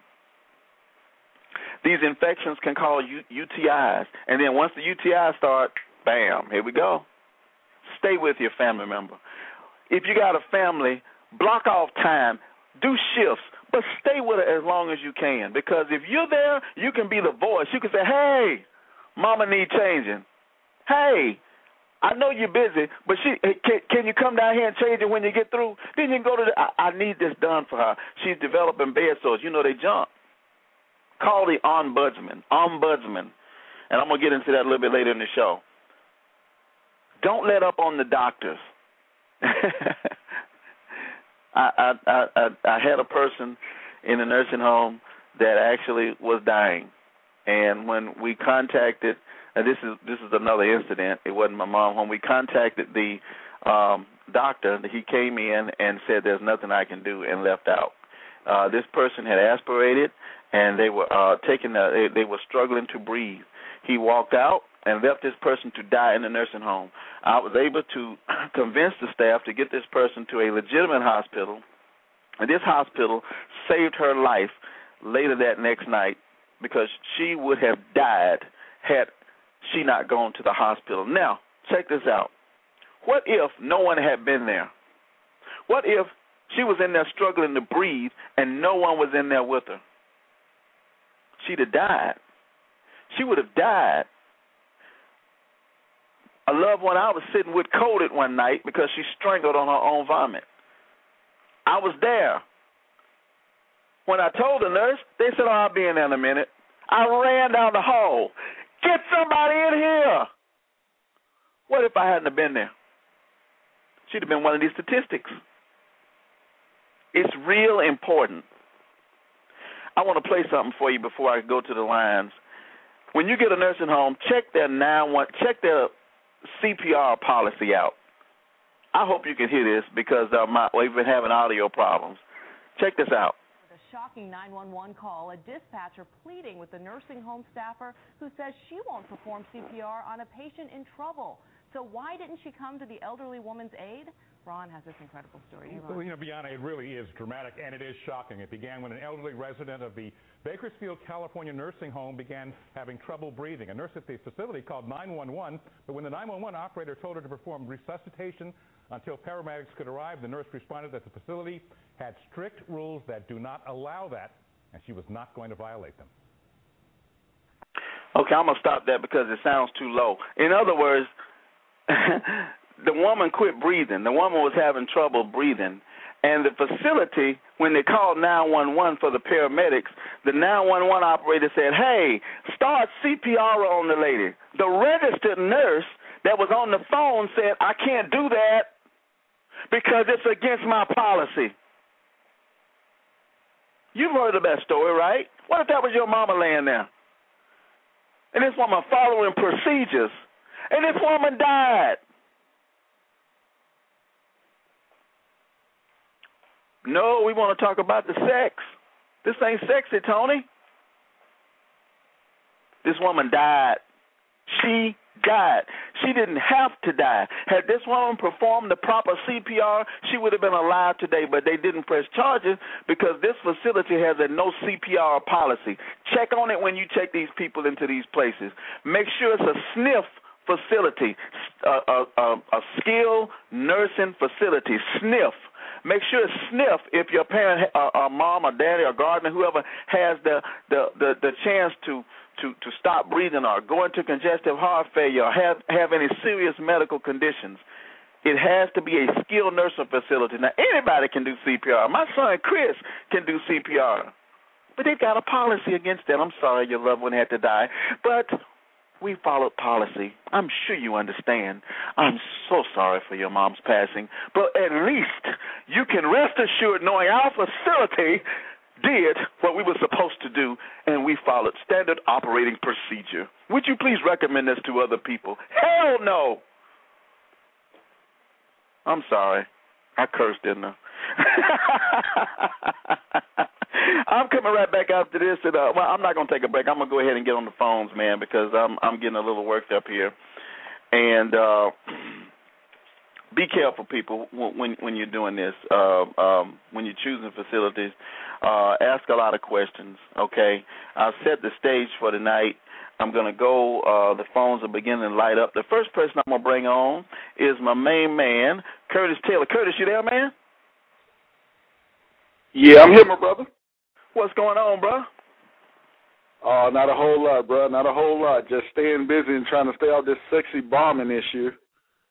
These infections can cause UTIs, and then once the UTIs start, bam, here we go. Stay with your family member. If you got a family, block off time, do shifts, but stay with it as long as you can. Because if you're there, you can be the voice. You can say, "Hey, Mama need changing. Hey, I know you're busy, but she can, can you come down here and change it when you get through? Then you can go to the. I, I need this done for her. She's developing bed sores. You know they jump. Call the ombudsman. Ombudsman, and I'm gonna get into that a little bit later in the show. Don't let up on the doctors. [laughs] I, I I I had a person in a nursing home that actually was dying, and when we contacted and this is this is another incident. It wasn't my mom When We contacted the um doctor. He came in and said there's nothing I can do and left out. Uh this person had aspirated and they were uh taking the, they, they were struggling to breathe. He walked out and left this person to die in the nursing home. I was able to [clears throat] convince the staff to get this person to a legitimate hospital. And this hospital saved her life later that next night because she would have died had she not gone to the hospital. Now, check this out. What if no one had been there? What if she was in there struggling to breathe and no one was in there with her? She'd have died. She would have died. A loved one I was sitting with coded one night because she strangled on her own vomit. I was there. When I told the nurse, they said, Oh, I'll be in there in a minute. I ran down the hall. Get somebody in here. What if I hadn't have been there? She'd have been one of these statistics. It's real important. I want to play something for you before I go to the lines. When you get a nursing home, check their nine one check their CPR policy out. I hope you can hear this because uh, my, we've been having audio problems. Check this out shocking 911 call, a dispatcher pleading with the nursing home staffer who says she won't perform CPR on a patient in trouble. So why didn't she come to the elderly woman's aid? Ron has this incredible story. Well, you know, Bianna, it really is dramatic and it is shocking. It began when an elderly resident of the Bakersfield, California nursing home began having trouble breathing. A nurse at the facility called 911, but when the 911 operator told her to perform resuscitation until paramedics could arrive, the nurse responded that the facility had strict rules that do not allow that, and she was not going to violate them. Okay, I'm going to stop that because it sounds too low. In other words, [laughs] the woman quit breathing. The woman was having trouble breathing. And the facility, when they called 911 for the paramedics, the 911 operator said, Hey, start CPR on the lady. The registered nurse that was on the phone said, I can't do that because it's against my policy. You've heard of that story, right? What if that was your mama laying there? And this woman following procedures, and this woman died. No, we want to talk about the sex. This ain't sexy, Tony. This woman died. She died. She didn't have to die. Had this woman performed the proper CPR, she would have been alive today, but they didn't press charges because this facility has a no CPR policy. Check on it when you take these people into these places. Make sure it's a sniff facility, a, a, a, a skilled nursing facility, sniff. Make sure it's sniff if your parent, uh, or mom, or daddy, or guardian, whoever has the the the, the chance to to to stop breathing or go into congestive heart failure or have have any serious medical conditions. It has to be a skilled nursing facility. Now anybody can do CPR. My son Chris can do CPR. But they've got a policy against that. I'm sorry your loved one had to die. But we followed policy. I'm sure you understand. I'm so sorry for your mom's passing, but at least you can rest assured knowing our facility did what we were supposed to do and we followed standard operating procedure. Would you please recommend this to other people? Hell no! I'm sorry. I cursed, didn't I? [laughs] I'm coming right back after this. And, uh, well, I'm not going to take a break. I'm going to go ahead and get on the phones, man, because I'm I'm getting a little worked up here. And uh, be careful, people, when when you're doing this. Uh, um, when you're choosing facilities, uh, ask a lot of questions. Okay, I'll set the stage for tonight. I'm going to go. Uh, the phones are beginning to light up. The first person I'm going to bring on is my main man, Curtis Taylor. Curtis, you there, man? Yeah, I'm here, my brother. What's going on, bro? Oh, uh, not a whole lot, bro. Not a whole lot. Just staying busy and trying to stay off this sexy bombing issue.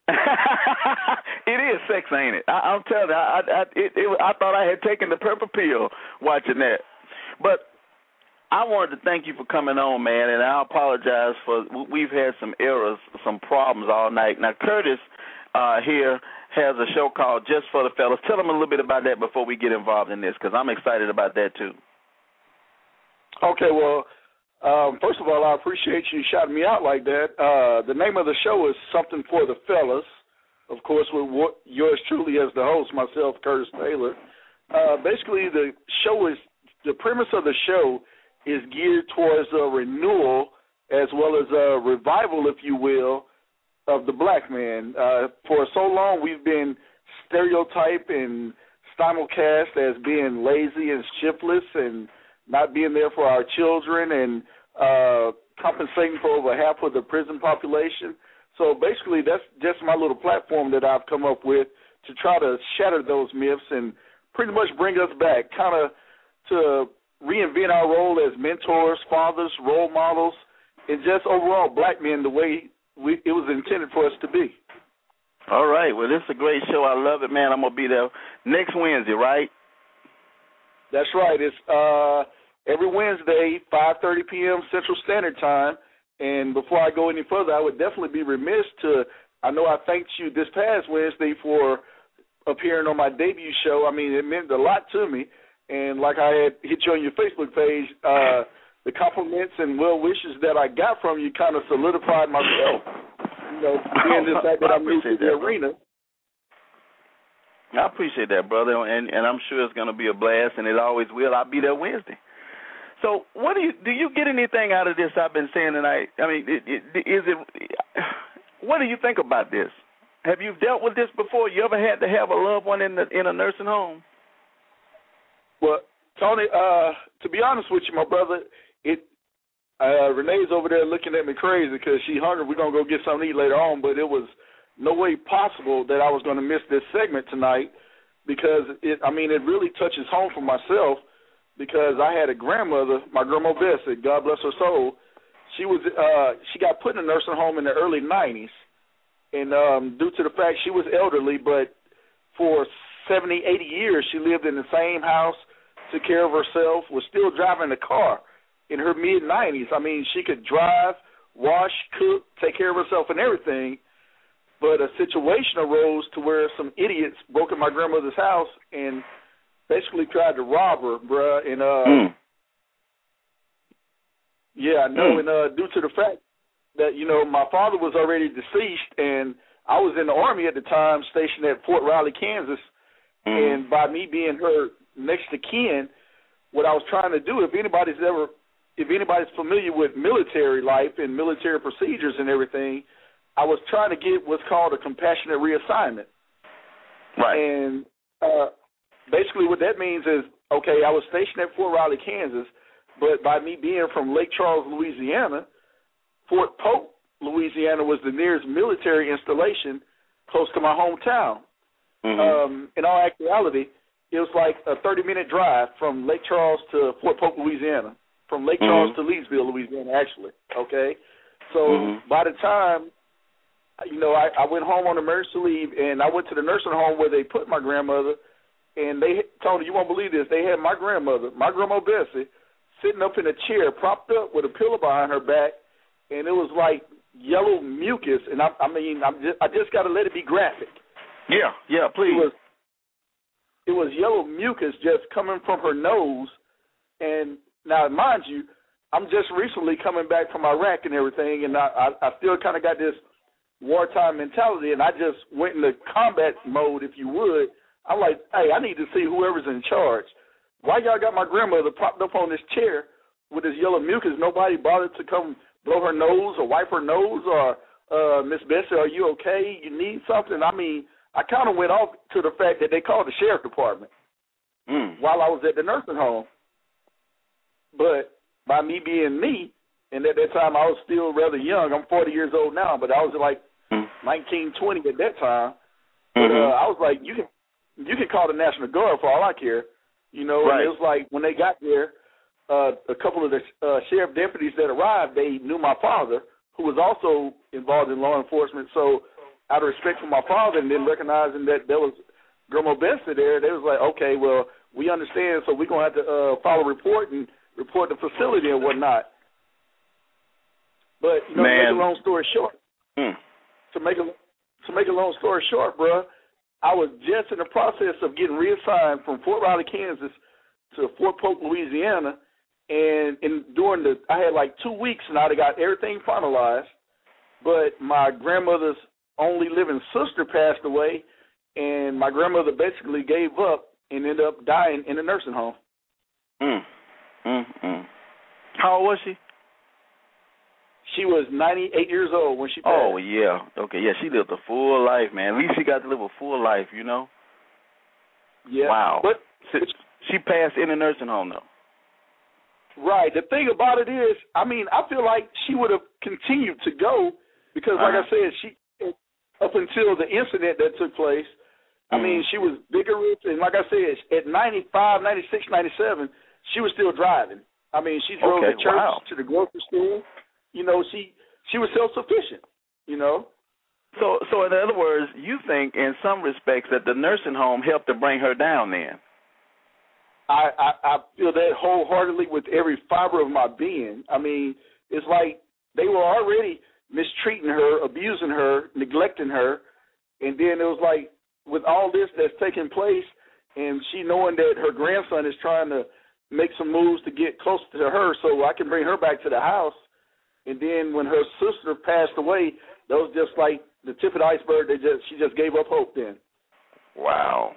[laughs] it is sex, ain't it? I, I'm telling you, I, I, it, it, I thought I had taken the purple pill watching that. But I wanted to thank you for coming on, man, and I apologize for we've had some errors, some problems all night. Now, Curtis uh, here has a show called Just for the Fellas. Tell them a little bit about that before we get involved in this, because I'm excited about that too. Okay, well, um, first of all, I appreciate you shouting me out like that. Uh, the name of the show is Something for the Fellas. Of course, with yours truly as the host, myself, Curtis Taylor. Uh, basically, the show is the premise of the show is geared towards a renewal as well as a revival, if you will, of the black man. Uh, for so long, we've been stereotyped and simulcast as being lazy and shiftless and not being there for our children and uh, compensating for over half of the prison population. So basically, that's just my little platform that I've come up with to try to shatter those myths and pretty much bring us back, kind of to reinvent our role as mentors, fathers, role models, and just overall black men the way we, it was intended for us to be. All right. Well, this is a great show. I love it, man. I'm gonna be there next Wednesday, right? That's right. It's uh, every Wednesday, 5:30 p.m. Central Standard Time. And before I go any further, I would definitely be remiss to. I know I thanked you this past Wednesday for appearing on my debut show. I mean, it meant a lot to me. And like I had hit you on your Facebook page, uh, the compliments and well wishes that I got from you kind of solidified myself. You know, being [laughs] the fact that I'm new to the that, arena. I appreciate that, brother, and and I'm sure it's going to be a blast, and it always will. I'll be there Wednesday. So, what do you do? You get anything out of this? I've been saying tonight. I mean, is it? [sighs] What do you think about this? Have you dealt with this before? You ever had to have a loved one in the in a nursing home? Well, Tony, uh, to be honest with you, my brother, it uh, Renee's over there looking at me crazy because she hungry. We're gonna go get something to eat later on, but it was no way possible that I was going to miss this segment tonight because it. I mean, it really touches home for myself because I had a grandmother, my grandma Bessie, God bless her soul. She was uh, she got put in a nursing home in the early '90s, and um, due to the fact she was elderly, but for 70, 80 years she lived in the same house, took care of herself, was still driving the car in her mid 90s. I mean, she could drive, wash, cook, take care of herself, and everything. But a situation arose to where some idiots broke in my grandmother's house and basically tried to rob her, bruh. And uh, mm. yeah, I know. Mm. And uh, due to the fact that you know my father was already deceased, and I was in the army at the time, stationed at Fort Riley, Kansas. Mm. And by me being her next to kin, what I was trying to do, if anybody's ever if anybody's familiar with military life and military procedures and everything, I was trying to get what's called a compassionate reassignment. Right. And uh, basically, what that means is, okay, I was stationed at Fort Riley, Kansas, but by me being from Lake Charles, Louisiana, Fort Polk, Louisiana was the nearest military installation close to my hometown. Mm-hmm. Um, in all actuality, it was like a 30 minute drive from Lake Charles to Fort Polk, Louisiana from Lake Charles mm-hmm. to Leesville, Louisiana, actually. Okay, so mm-hmm. by the time you know, I, I went home on emergency leave, and I went to the nursing home where they put my grandmother. And they, Tony, you won't believe this. They had my grandmother, my grandma Bessie, sitting up in a chair, propped up with a pillow behind her back, and it was like yellow mucus, and I, I mean, I'm just, I just got to let it be graphic. Yeah, yeah, please. It was, it was yellow mucus just coming from her nose, and now mind you, I'm just recently coming back from Iraq and everything, and I, I, I still kind of got this wartime mentality, and I just went into combat mode, if you would. I'm like, hey, I need to see whoever's in charge. Why y'all got my grandmother propped up on this chair with this yellow mucus? Nobody bothered to come blow her nose or wipe her nose or uh Miss Bessie, are you okay? You need something? I mean, I kind of went off to the fact that they called the sheriff department mm. while I was at the nursing home. But by me being me, and at that time I was still rather young. I'm 40 years old now, but I was like 19, 20 at that time. But Mm-hmm. uh, I was like, you can you can call the National Guard for all I care, you know. Right. And it was like when they got there, uh, a couple of the uh, sheriff deputies that arrived, they knew my father, who was also involved in law enforcement. So, out of respect for my father, and then recognizing that there was Grandma Bessie there, they was like, okay, well, we understand, so we're gonna have to uh, file a report and report the facility and whatnot. But you know, to make Man. a long story short, Mm. To make a to make a long story short, bruh, I was just in the process of getting reassigned from Fort Riley, Kansas, to Fort Polk, Louisiana, and in during the I had like two weeks and I got everything finalized, but my grandmother's only living sister passed away, and my grandmother basically gave up and ended up dying in a nursing home. Mm. Mm. Mm. How old was she? She was 98 years old when she passed. Oh yeah. Okay. Yeah, she lived a full life, man. At least she got to live a full life, you know. yeah. Wow. But So she passed in a nursing home though. Right. The thing about it is, I mean, I feel like she would have continued to go because, like Uh-huh. I said, she up until the incident that took place. I mean, Mhm. she was vigorous, and like I said, at 95, 96, 97, she was still driving. I mean, she drove Okay, to church, wow. to the grocery store. You know, she she was self sufficient. You know. So, so in other words, you think in some respects that the nursing home helped to bring her down then? I, I I feel that wholeheartedly with every fiber of my being. I mean, it's like they were already mistreating her, abusing her, neglecting her, and then it was like with all this that's taking place, and she knowing that her grandson is trying to make some moves to get close to her, so I can bring her back to the house. And then when her sister passed away, that was just like the tip of the iceberg. They just she just gave up hope then. Wow.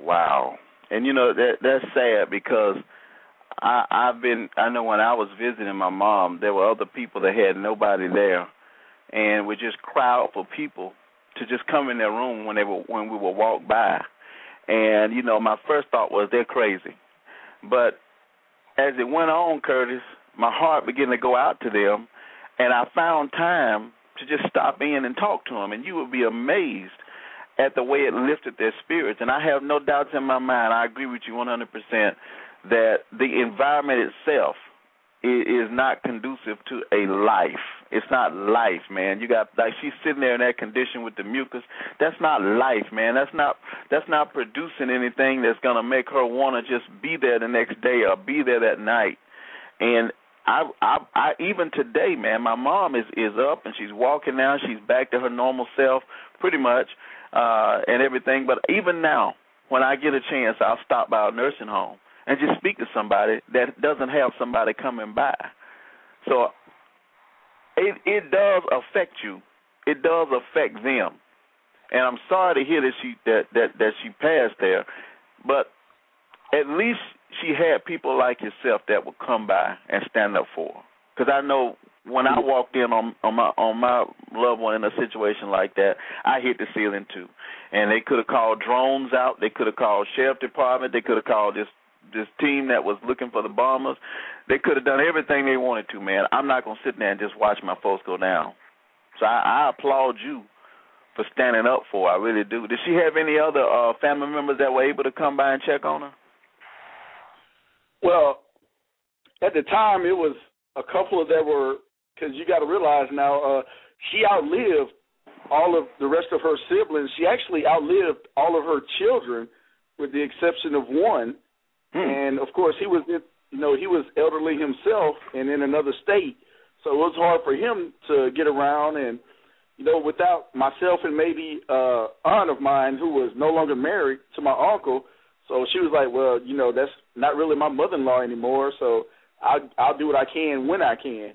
Wow. And you know that that's sad because I I've been I know when I was visiting my mom there were other people that had nobody there and would just crowd for people to just come in their room when they were when we would walk by. And you know my first thought was they're crazy. But as it went on, Curtis, my heart began to go out to them and I found time to just stop in and talk to them and you would be amazed at the way it lifted their spirits. And I have no doubts in my mind, I agree with you 100%, that the environment itself is not conducive to a life. It's not life, man. You got like she's sitting there in that condition with the mucus. That's not life, man. That's not that's not producing anything that's gonna make her wanna just be there the next day or be there that night. And I I I even today, man, my mom is is up and she's walking now. She's back to her normal self pretty much uh and everything, but even now when I get a chance, I'll stop by a nursing home and just speak to somebody that doesn't have somebody coming by. So it it does affect you. It does affect them. And I'm sorry to hear that she that that that she passed there, but at least she had people like yourself that would come by and stand up for her. Because I know when I walked in on on my on my loved one in a situation like that, I hit the ceiling too. And they could have called drones out. They could have called sheriff department. They could have called this this team that was looking for the bombers. They could have done everything they wanted to, man. I'm not gonna sit there and just watch my folks go down. So I, I applaud you for standing up for her. I really do. Did she have any other uh family members that were able to come by and check on her? Well, at the time, it was a couple of that were because you got to realize now uh, she outlived all of the rest of her siblings. She actually outlived all of her children, with the exception of one. Hmm. And of course, he was you know he was elderly himself and in another state. So it was hard for him to get around and you know, without myself and maybe uh aunt of mine who was no longer married to my uncle, so she was like, Well, you know, that's not really my mother in law anymore, so I'll I'll do what I can when I can.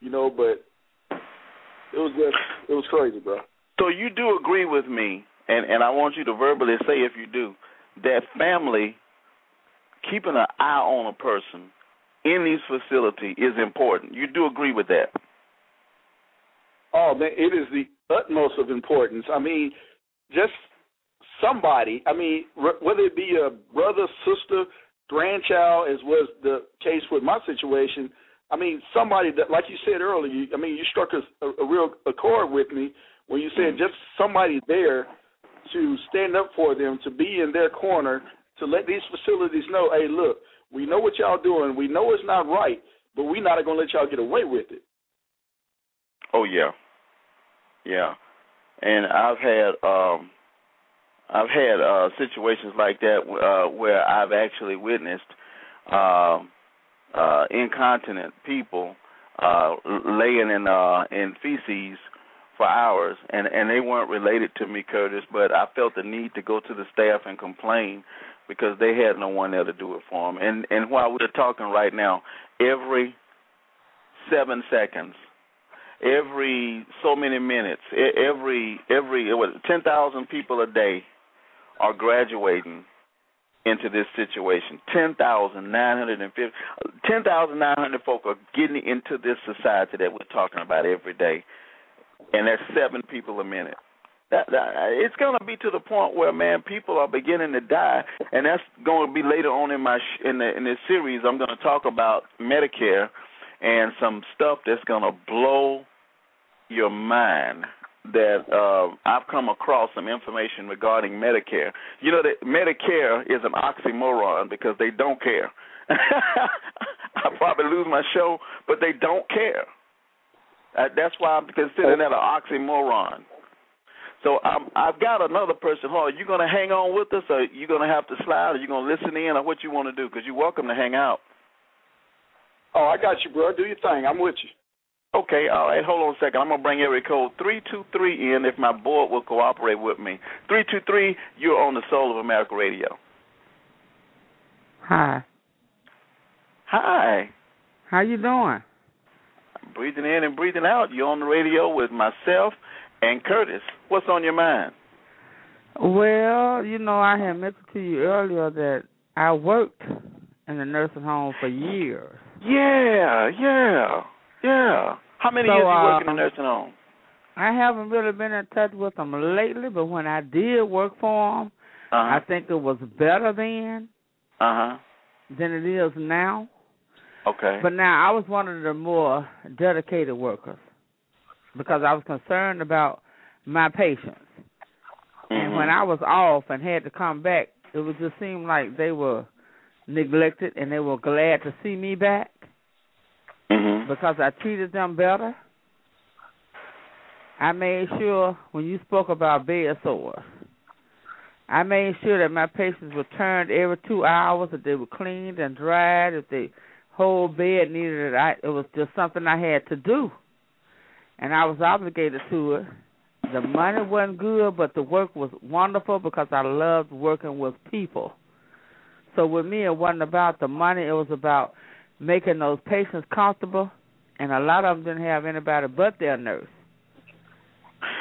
You know, but it was just it was crazy, bro. So you do agree with me, and and I want you to verbally say if you do that family keeping an eye on a person in these facilities is important. You do agree with that? Oh man, it is the utmost of importance. I mean, just somebody. I mean, whether it be a brother, sister, grandchild, as was the case with my situation. I mean, somebody that, like you said earlier. You, I mean, you struck a, a, a real accord with me when you said just somebody there to stand up for them, to be in their corner, to let these facilities know, hey, look, we know what y'all doing. We know it's not right, but we're not going to let y'all get away with it. Oh yeah, yeah, and I've had um, I've had uh, situations like that uh, where I've actually witnessed uh, uh, incontinent people uh, laying in uh, in feces for hours, and and they weren't related to me, Curtis, but I felt the need to go to the staff and complain because they had no one there to do it for them. And and while we're talking right now, every seven seconds, every so many minutes, every every what ten thousand people a day are graduating into this situation. Ten thousand nine hundred and fifty, ten thousand nine hundred folk are getting into this society that we're talking about every day, and there's seven people a minute. That, that it's going to be to the point where man people are beginning to die. And that's going to be later on in my sh- in the in this series I'm going to talk about Medicare and some stuff that's going to blow your mind that uh, I've come across some information regarding Medicare. You know that Medicare is an oxymoron because they don't care. [laughs] I probably lose my show, but they don't care. Uh, that's why I'm considering that an oxymoron. So um, I've got another person. Hold, you going to hang on with us, or you going to have to slide, or you going to listen in, or what you want to do? Because you're welcome to hang out. Oh, I got you, bro. Do your thing. I'm with you. Okay, all right. Hold on a second. I'm gonna bring area code three two three in if my board will cooperate with me. Three two three. You're on the Soul of America Radio. Hi. Hi. How you doing? breathing in and breathing out. You're on the radio with myself and Curtis, what's on your mind? Well, you know, I had mentioned to you earlier that I worked in the nursing home for years. Yeah, yeah, yeah. How many so, years you work in the um, nursing home? I haven't really been in touch with them lately, but when I did work for them, uh-huh. I think it was better then uh-huh. than it is now. Okay. But now I was one of the more dedicated workers because I was concerned about my patients. Mm-hmm. And when I was off and had to come back, it would just seem like they were neglected and they were glad to see me back mm-hmm. because I treated them better. I made sure when you spoke about bed sores, I made sure that my patients were turned every two hours, that they were cleaned and dried, if the whole bed needed it. I, it was just something I had to do and I was obligated to it. The money wasn't good, but the work was wonderful because I loved working with people. So with me, it wasn't about the money; it was about making those patients comfortable. And a lot of them didn't have anybody but their nurse.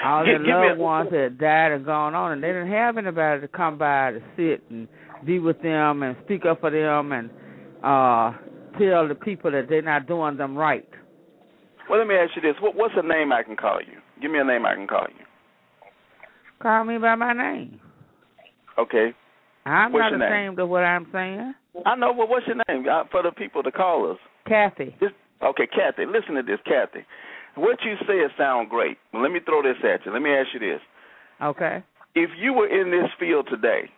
All their loved ones had died and gone on, and they didn't have anybody to come by to sit and be with them and speak up for them and uh tell the people that they're not doing them right. Well, let me ask you this: what, What's a name I can call you? Give me a name I can call you. Call me by my name. Okay. I'm what's not ashamed of what I'm saying. I know, but what's your name uh, for the people to call us? Kathy. This, okay, Kathy. Listen to this, Kathy. What you said sound great. Let me throw this at you. Let me ask you this. Okay. If you were in this field today,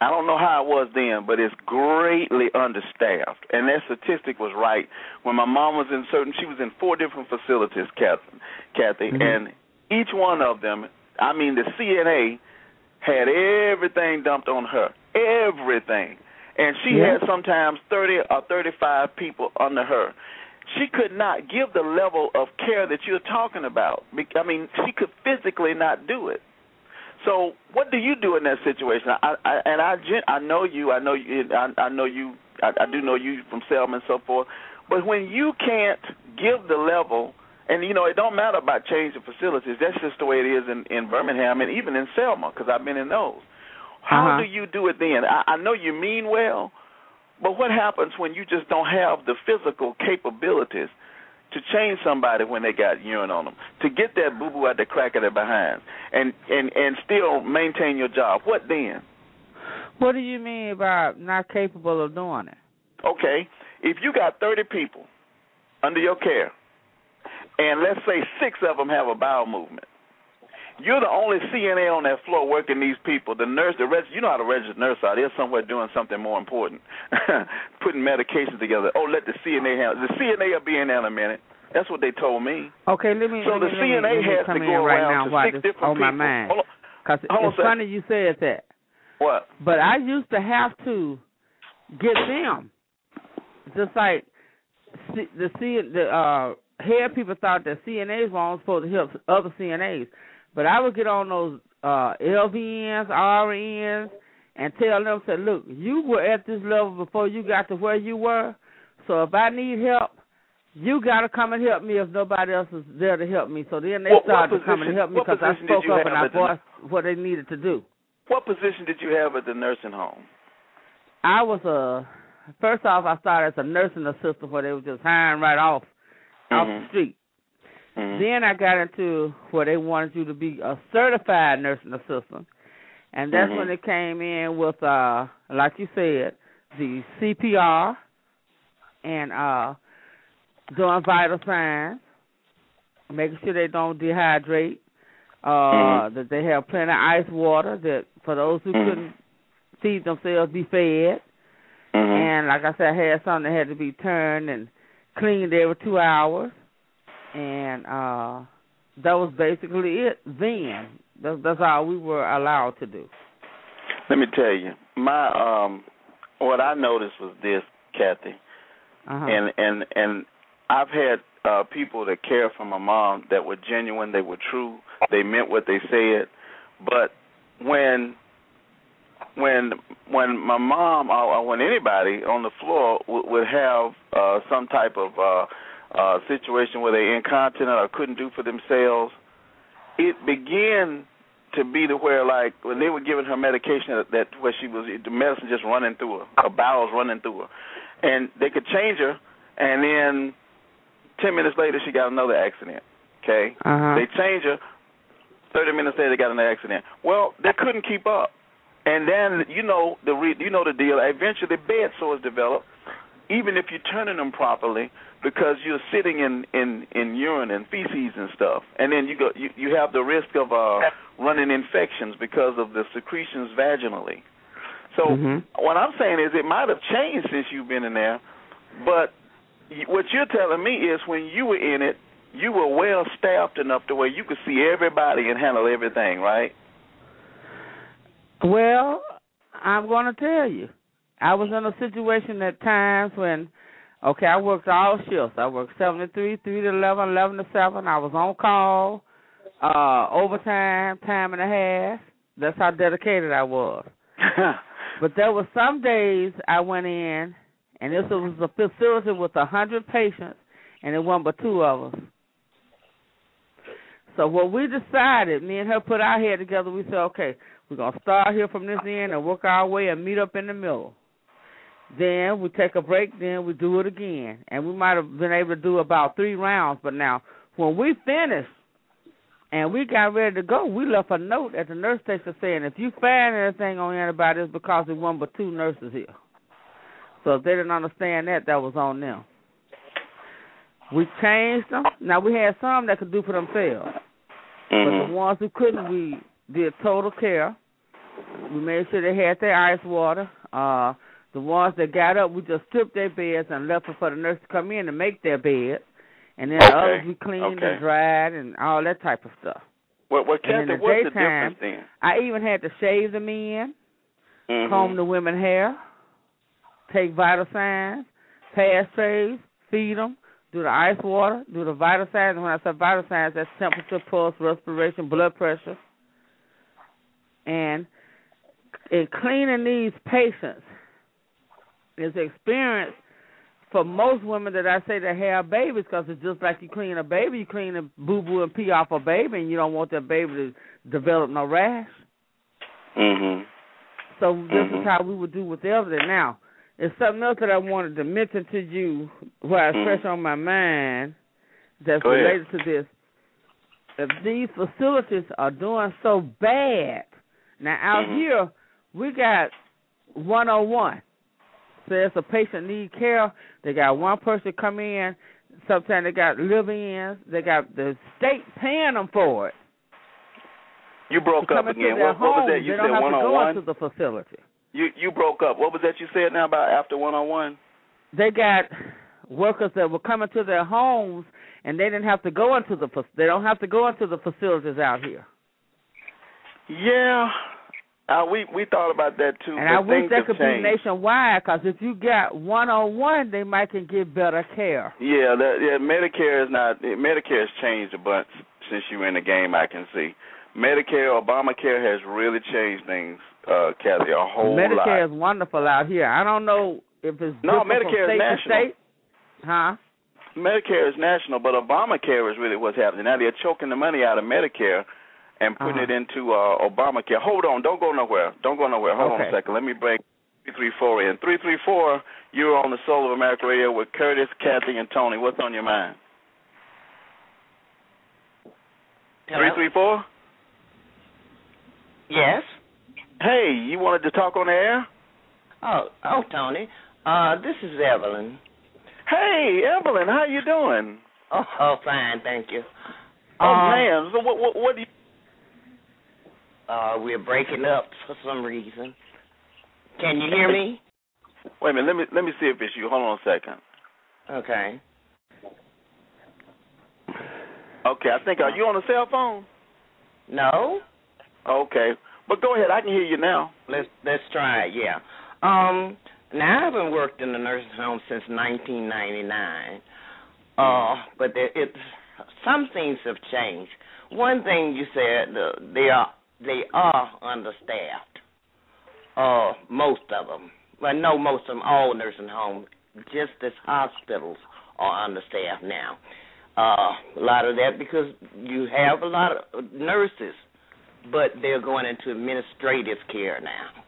I don't know how it was then, but it's greatly understaffed. And that statistic was right. When my mom was in certain, she was in four different facilities, Kathy, Kathy mm-hmm. and each one of them, I mean, the CNA had everything dumped on her, everything, and she yeah. had sometimes thirty or thirty-five people under her. she could not give the level of care that you're talking about. I mean, she could physically not do it. So, what do you do in that situation? I, I and I, I know you. I know you. I, I know you. I, I do know you from Selma and so forth. But when you can't give the level, and you know, it don't matter about changing facilities. That's just the way it is in in Birmingham and even in Selma because I've been in those. How Uh-huh. do you do it then? I, I know you mean well, but what happens when you just don't have the physical capabilities to change somebody when they got urine on them, to get that boo boo out the crack of their behind, and and and still maintain your job? What then? What do you mean about not capable of doing it? Okay, if you got 30 people under your care, and let's say six of them have a bowel movement, you're the only CNA on that floor working these people. The nurse, the rest, you know how the registered nurse are. They're somewhere doing something more important, [laughs] putting medications together. Oh, let the CNA handle. The CNA will be in there in a minute. That's what they told me. Okay, let me. So let the me, CNA let me has to in go right around now to six this different on my people. mind. Hold on. Cause Hold it's funny you said that. What? But I used to have to get them, just like the C the uh head people thought that CNAs were only supposed to help other CNAs, but I would get on those uh LVNs, RNs, and tell them, say, look, you were at this level before you got to where you were, so if I need help. You gotta come and help me if nobody else is there to help me. So then they What- what started to come and help me because I spoke up and I voiced what they needed to do. What position did you have at the nursing home? I was a first off I started as a nursing assistant where they were just hiring right off off the Mhm. street. Mhm. Then I got into where they wanted you to be a certified nursing assistant. And that's Mhm. when it came in with uh like you said, the CPR and uh doing vital signs, making sure they don't dehydrate, uh Mhm. that they have plenty of ice water that for those who Mhm. couldn't feed themselves be fed. Mhm. And like I said, I had something that had to be turned and cleaned every two hours. And uh that was basically it then. That's that's all we were allowed to do. Let me tell you, my um, what I noticed was this, Kathy, Uh-huh. and and and I've had uh people that care for my mom that were genuine, they were true, they meant what they said, but when when when my mom or, or when anybody on the floor w- would have uh some type of uh uh situation where they incontinent or couldn't do for themselves, it began to be to where like when they were giving her medication that, that where she was the medicine just running through her, her bowels running through her, and they could change her, and then ten minutes later she got another accident. Okay, Uh-huh. they change her. Thirty minutes later they got another accident. Well, they couldn't keep up, and then you know the re, you know the deal. Eventually bed sores develop, even if you're turning them properly because you're sitting in in in urine and feces and stuff and then you go you you have the risk of uh running infections because of the secretions vaginally so Mhm. what i'm saying is it might have changed since you've been in there but what you're telling me is when you were in it you were well staffed enough to where you could see everybody and handle everything right Well, I'm going to tell you. I was in a situation at times when, okay, I worked all shifts. I worked 7 to 3, 3 to 11, 11 to 7. I was on call, uh, overtime, time and a half. That's how dedicated I was. [laughs] But there were some days I went in, and this was a facility with a 100 patients, and it wasn't but two of us. So what we decided, me and her put our head together, we said, okay, we're going to start here from this end and work our way and meet up in the middle. Then we take a break, then we do it again. And we might have been able to do about three rounds, but now when we finished and we got ready to go, we left a note at the nurse station saying, if you find anything on anybody, it's because there wasn't but two nurses here. So if they didn't understand that, that was on them. We changed them. Now we had some that could do for themselves. But the ones who couldn't, we did total care. We made sure they had their ice water. Uh, the ones that got up, we just stripped their beds and left it for the nurse to come in and make their beds. And then the others we cleaned okay. and dried and all that type of stuff. well, well Kathy, the what's the difference then I even had to shave the men, Mhm. comb the women hair, take vital signs, pass trays, feed them, do the ice water, do the vital signs. And when I say vital signs, that's temperature, pulse, respiration, blood pressure. And in cleaning these patients is experience for most women that I say that have babies because it's just like you clean a baby, you clean a boo boo and pee off a baby, and you don't want that baby to develop no rash. Mhm. So this Mhm. is how we would do with the elderly. Now, there's something else that I wanted to mention to you, why it's Mhm. fresh on my mind, that's Go ahead. related to this. If these facilities are doing so bad, now out Mhm. here we got 101. If a patient need care, they got one person come in. Sometimes they got live-ins. They got the state paying them for it. You broke up again. What, what was that? You they said don't have one to on go one. into the facility. You you broke up. What was that you said now about after one on one? They got workers that were coming to their homes, and they didn't have to go into the. They don't have to go into the facilities out here. Yeah, uh, we we thought about that too. And I wish that could changed. be nationwide, because if you got one on one, they might can get better care. Yeah, that, yeah. Medicare is not. Medicare has changed a bunch since you were in the game. I can see. Medicare, Obamacare has really changed things, uh, Kathy, a whole Medicare lot. Medicare is wonderful out here. I don't know if it's No, Medicare is national. state. Huh? Medicare is national, but Obamacare is really what's happening. Now they're choking the money out of Medicare and putting Uh-huh. it into uh, Obamacare. Hold on, don't go nowhere. Don't go nowhere. Hold on a second. Let me bring three three four in. Three three four. You're on the Soul of America Radio with Curtis, Kathy, and Tony. What's on your mind? Three three four. Yes. Hey, you wanted to talk on the air? Oh, oh, Tony. Uh, this is Evelyn. Hey, Evelyn, how you doing? Oh, oh fine, thank you. Oh Uh, man, so what what what do you? Uh, we're breaking up for some reason. Can you hear me? Wait a minute. Let me let me see if it's you. Hold on a second. Okay. Okay, I think are you on a cell phone? No. Okay, but go ahead. I can hear you now. Let's let's try it. Yeah. Um. Now I haven't worked in the nursing home since 1999. Uh, but there, it some things have changed. One thing you said uh, they are they are understaffed. Uh, most of them. Well, no, most of them. All nursing homes, just as hospitals, are understaffed now. Uh, a lot of that because you have a lot of nurses, but they're going into administrative care now.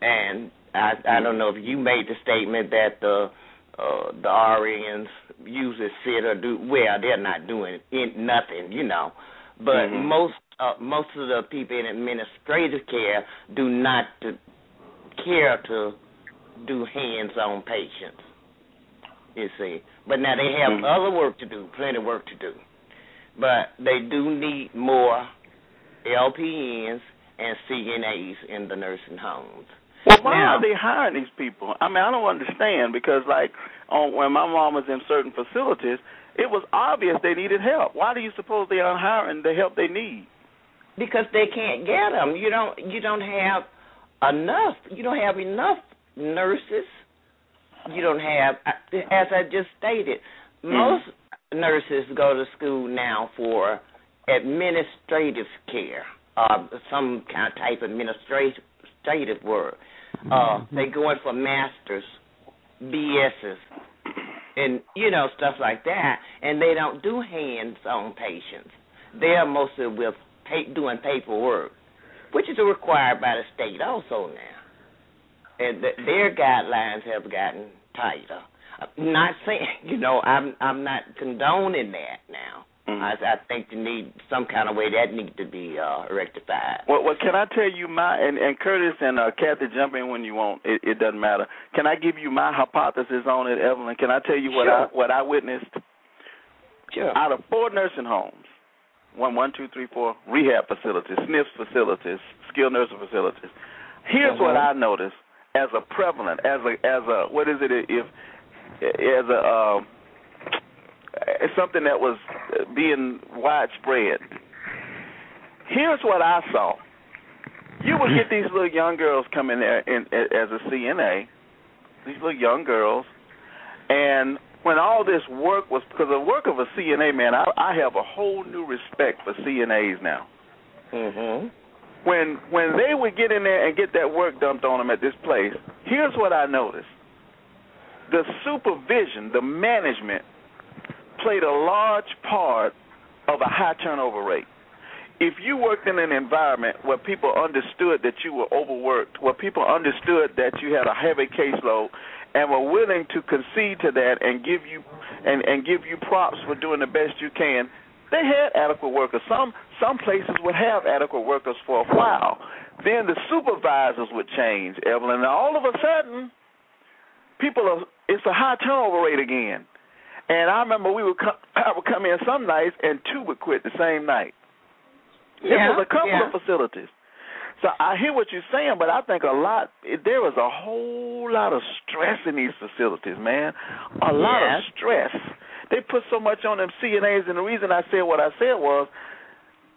And I I don't know if you made the statement that the uh the RNs usually sit or do well, they're not doing in, nothing, you know. But Mhm. most uh, most of the people in administrative care do not to care to do hands-on patients. You see, but now they have Mhm. other work to do, plenty of work to do. But they do need more LPNs and CNAs in the nursing homes. Well, why Now- are they hiring these people? I mean, I don't understand because, like, on, when my mom was in certain facilities, it was obvious they needed help. Why do you suppose they aren't hiring the help they need? because they can't get them. You don't you don't have enough. You don't have enough nurses. You don't have, as I just stated, most nurses go to school now for administrative care, uh, some kind of type of administrative work. Uh, they go in for masters, BSs, and you know stuff like that, and they don't do hands-on patients. They're mostly with pa- doing paperwork, which is required by the state also now. And th- their guidelines have gotten tighter. I'm not saying, [laughs] you know, I'm I'm not condoning that now. Mhm. I, I think you need some kind of way that needs to be uh, rectified. Well, well, can I tell you my and, and Curtis and uh, Kathy jump in when you want. It, it doesn't matter. Can I give you my hypothesis on it, Evelyn? Can I tell you what Sure. I what I witnessed Sure. out of four nursing homes? One, one, two, three, four rehab facilities, SNFs facilities, skilled nursing facilities. Here's what Mhm. I noticed as a prevalent, as a as a what is it if as a um, as something that was being widespread. Here's what I saw. You would get these little young girls coming there in, as a CNA, these little young girls, and when all this work was because the work of a CNA man, I, I have a whole new respect for CNAs now. Mhm. When when they would get in there and get that work dumped on them at this place, here's what I noticed: the supervision, the management, played a large part of a high turnover rate. If you worked in an environment where people understood that you were overworked, where people understood that you had a heavy caseload, and were willing to concede to that and give you and and give you props for doing the best you can, they had adequate workers. Some some places would have adequate workers for a while. Then the supervisors would change, Evelyn, and all of a sudden, people are it's a high turnover rate again. And I remember we would come, [coughs] I would come in some nights and two would quit the same night. Yeah, was a couple yeah. of facilities. So I hear what you're saying, but I think a lot there was a whole lot of stress in these facilities, man. A lot Yes. of stress. They put so much on them CNAs, and the reason I said what I said was,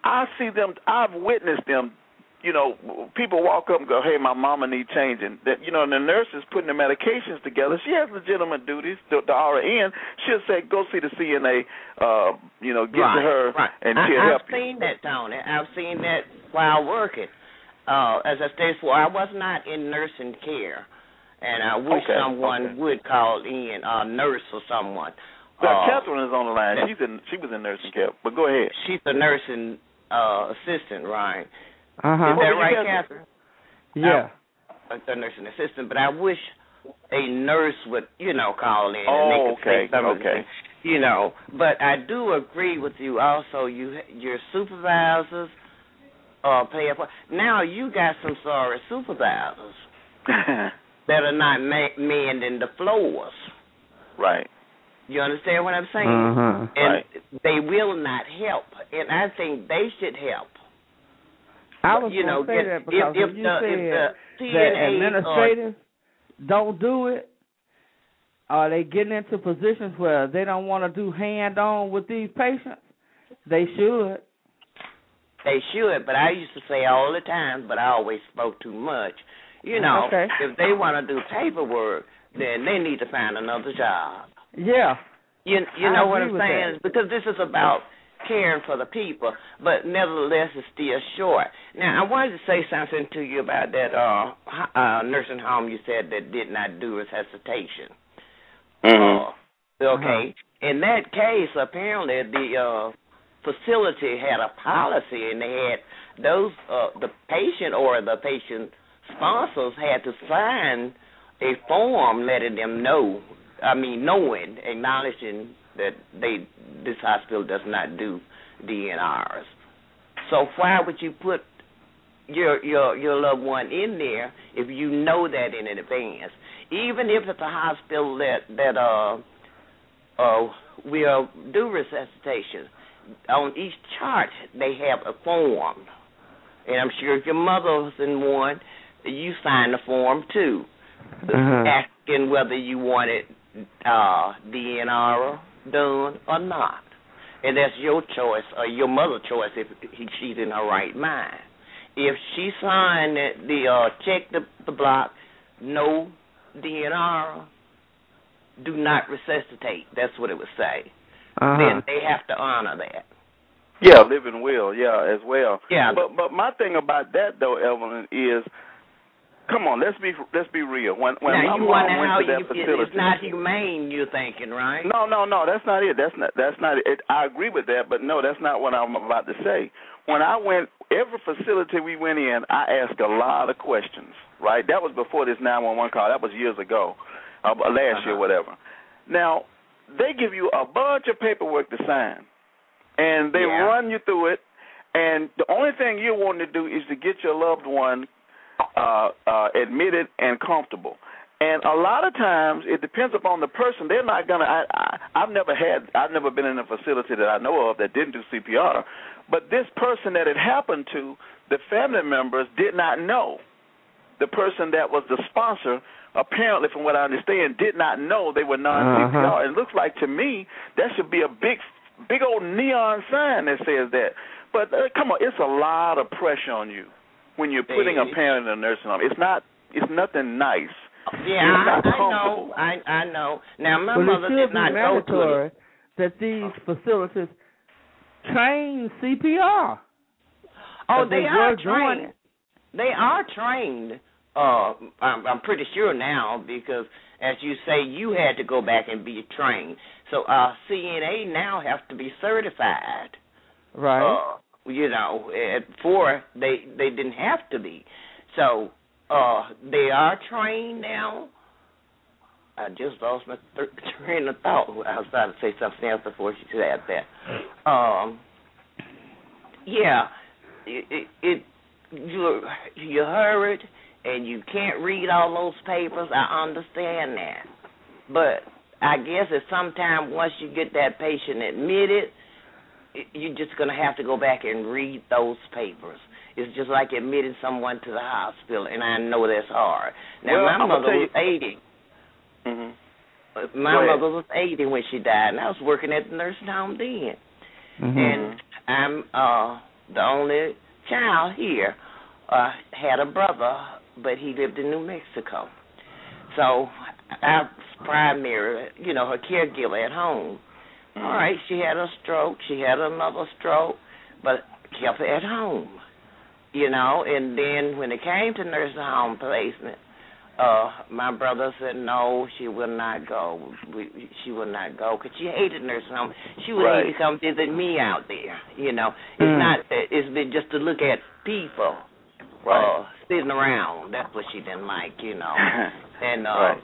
I see them. I've witnessed them. You know, people walk up and go, "Hey, my mama need changing." That you know, and the nurse is putting the medications together. She has legitimate duties. The, the RN, she'll say, "Go see the CNA." Uh, you know, get right, to her, right. and she'll I've help you. seen that, Tony. I've seen that while working. Uh, as I stated before, I was not in nursing care, and I wish Okay, someone okay. would call in a nurse or someone. But Uh, Catherine is on the line. She's in. She was in nursing care. But go ahead. she's a nursing uh, assistant, right? Uh Is that were right, Catherine? Yeah. A, a nursing assistant, but I wish a nurse would, you know, call in and Oh, they could okay, say some okay. you know. But I do agree with you. Also, you your supervisors uh, pay up. Now you got some sorry supervisors [laughs] that are not ma- mending the floors. right. You understand what I'm saying? Uh huh. And Right. they will not help, and I think they should help. I was you know, say get- that because if, if you the, said if the that administrators don't do it, are they getting into positions where they don't want to do hand on with these patients? They should. They should, but I used to say all the time, but I always spoke too much. You know, Okay. if they want to do paperwork, then they need to find another job. Yeah. You you I know what I'm saying? that. Because this is about caring for the people, but nevertheless, it's still short. Now, I wanted to say something to you about that uh, uh nursing home you said that did not do resuscitation. Mhm. Uh, okay. In that case, apparently the uh, facility had a policy, and they had those uh, the patient or the patient sponsors had to sign a form letting them know. I mean, knowing, acknowledging that they this hospital does not do DNRs. So why would you put your your your loved one in there if you know that in advance? Even if it's a hospital that that uh uh will do resuscitation, on each chart they have a form, and I'm sure if your mother was in one, you signed the form too, Uh-huh. asking whether you wanted uh DNR done or not, and that's your choice or your mother's choice if he, she's in her right mind. If she signed the, the uh check the the block, no DNR, do not resuscitate. That's what it would say. Uh-huh. Then they have to honor that. Yeah, living will. Yeah, as well. Yeah. But but my thing about that though, Evelyn, is come on, let's be let's be real. When when now my you mom went to you, that facility, it's not humane. You're thinking, right? No, no, no. That's not it. That's not. That's not it. I agree with that, but no, that's not what I'm about to say. When I went, every facility we went in, I asked a lot of questions. Right. That was before this 911 call. That was years ago, uh, last year, Uh-huh. whatever. Now, they give you a bunch of paperwork to sign, and they Yeah. run you through it. And the only thing you want to do is to get your loved one uh, uh, admitted and comfortable. And a lot of times, it depends upon the person. They're not gonna. I, I, I've never had. I've never been in a facility that I know of that didn't do CPR. But this person that it happened to, the family members did not know. The person that was the sponsor, apparently, from what I understand, did not know they were non CPR. Uh-huh. It looks like to me that should be a big, big old neon sign that says that. But uh, come on, it's a lot of pressure on you when you're putting a parent in a nursing home. It's not. It's nothing nice Yeah, It's I, I know. I I know. Now my but mother did not go to mandatory it. that these facilities train CPR. Oh, they, they are were doing trained. They are trained. Uh, I'm, I'm pretty sure now because, as you say, you had to go back and be trained. So uh, CNA now have to be certified. Right. Uh, you know, at before they they didn't have to be. So uh, they are trained now. I just lost my th- [laughs] train of thought. I was about to say something else before she said that. Um, yeah, it, it, it you you hurried and you can't read all those papers. I understand that, but I guess that sometime once you get that patient admitted, it- you're just gonna have to go back and read those papers. It's just like admitting someone to the hospital, and I know that's hard. Now Well, my I'ma mother was you- eighty. hmm My mother was eighty when she died, and I was working at the nursing home then. Mm-hmm. And I'm uh the only child here. Uh had a brother, but he lived in New Mexico. So I was primary, you know, her caregiver at home. All right, she had a stroke, she had another stroke, but kept her at home. You know, and then when it came to nursing home placement, uh my brother said no, she will not go. We, she will not go because she hated nursing home. She would Right. even come visit me out there. You know, it's Mm. not. It's been just to look at people Right. uh sitting around. That's what she didn't like. You know, [laughs] and uh Right.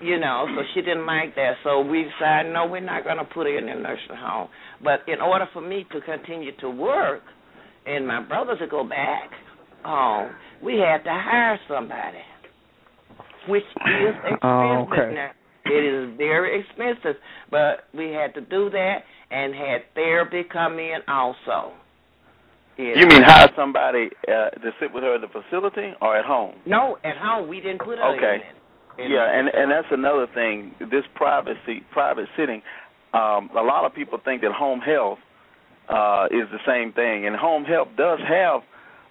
You know, so she didn't like that. So we decided, no, we're not going to put her in a nursing home. But in order for me to continue to work and my brother to go back home, we had to hire somebody, which is expensive Oh, okay. now. It is very expensive, but we had to do that and had therapy come in also. You mean hire somebody uh, to sit with her at the facility or at home? No, at home we didn't put her Okay. in it. In Yeah, and and that's another thing. This privacy, private sitting. Um, a lot of people think that home health uh, is the same thing, and home health does have.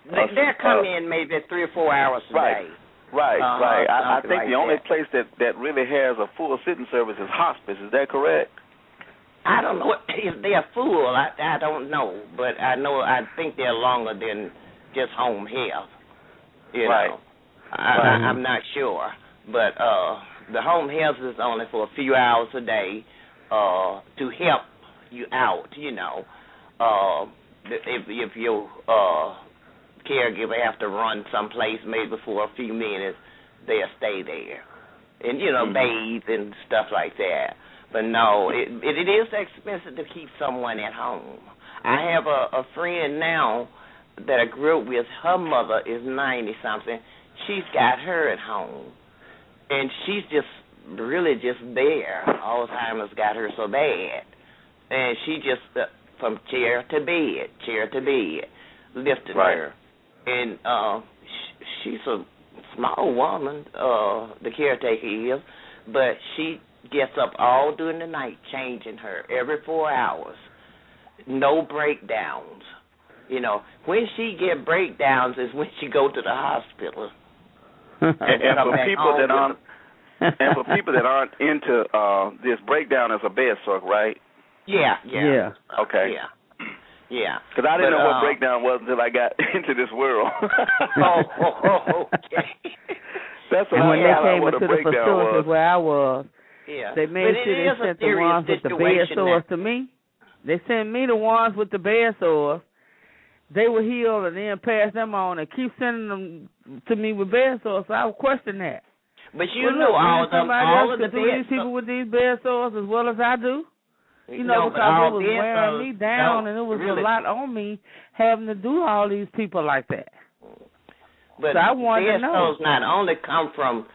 they, uh, they'll come uh, in maybe three or four hours a Right. day. Right, Uh-huh, right. I, I think like the only that. place that that really has a full sitting service is hospice. Is that correct? I don't know [laughs] if they're full. I I don't know, but I know I think they're longer than just home health. You Right. know, I, I, I'm not sure, but uh, the home health is only for a few hours a day uh, to help you out. You know, uh, if if your uh, caregiver have to run someplace maybe for a few minutes, they'll stay there, and you know, Mhm. bathe and stuff like that. But no, it, it it is expensive to keep someone at home. I have a a friend now that I grew up with. Her mother is ninety something. She's got her at home, and she's just really just there. Alzheimer's got her so bad, and she just uh, from chair to bed, chair to bed, lifted Right. her, and uh, sh- she's a small woman. Uh, the caretaker is, but she gets up all during the night changing her every four hours. No breakdowns. You know, when she get breakdowns is when she go to the hospital. [laughs] And, and for people that aren't and for people that aren't into uh, this breakdown as a bed sore, right? Yeah, yeah. Yeah. Okay. Yeah. Yeah. Because I didn't But, know what uh, breakdown was until I got [laughs] into this world. oh, [laughs] oh, oh, okay. That's what and when I they came into the breakdown facility was. where I was, Yeah. they But made it sure is they a sent the serious ones with the bed situation sores to me. They sent me the ones with the bed sores. They were healed and then passed them on and keep sending them to me with bed sores. So I would question that. But you well, know look, all them, all else of the could do these bed people with these bed sores as well as I do. You know, but because it was wearing sores me down don't and it was really- a lot on me having to do all these people like that. But So I wanted to bed know. sores not only come from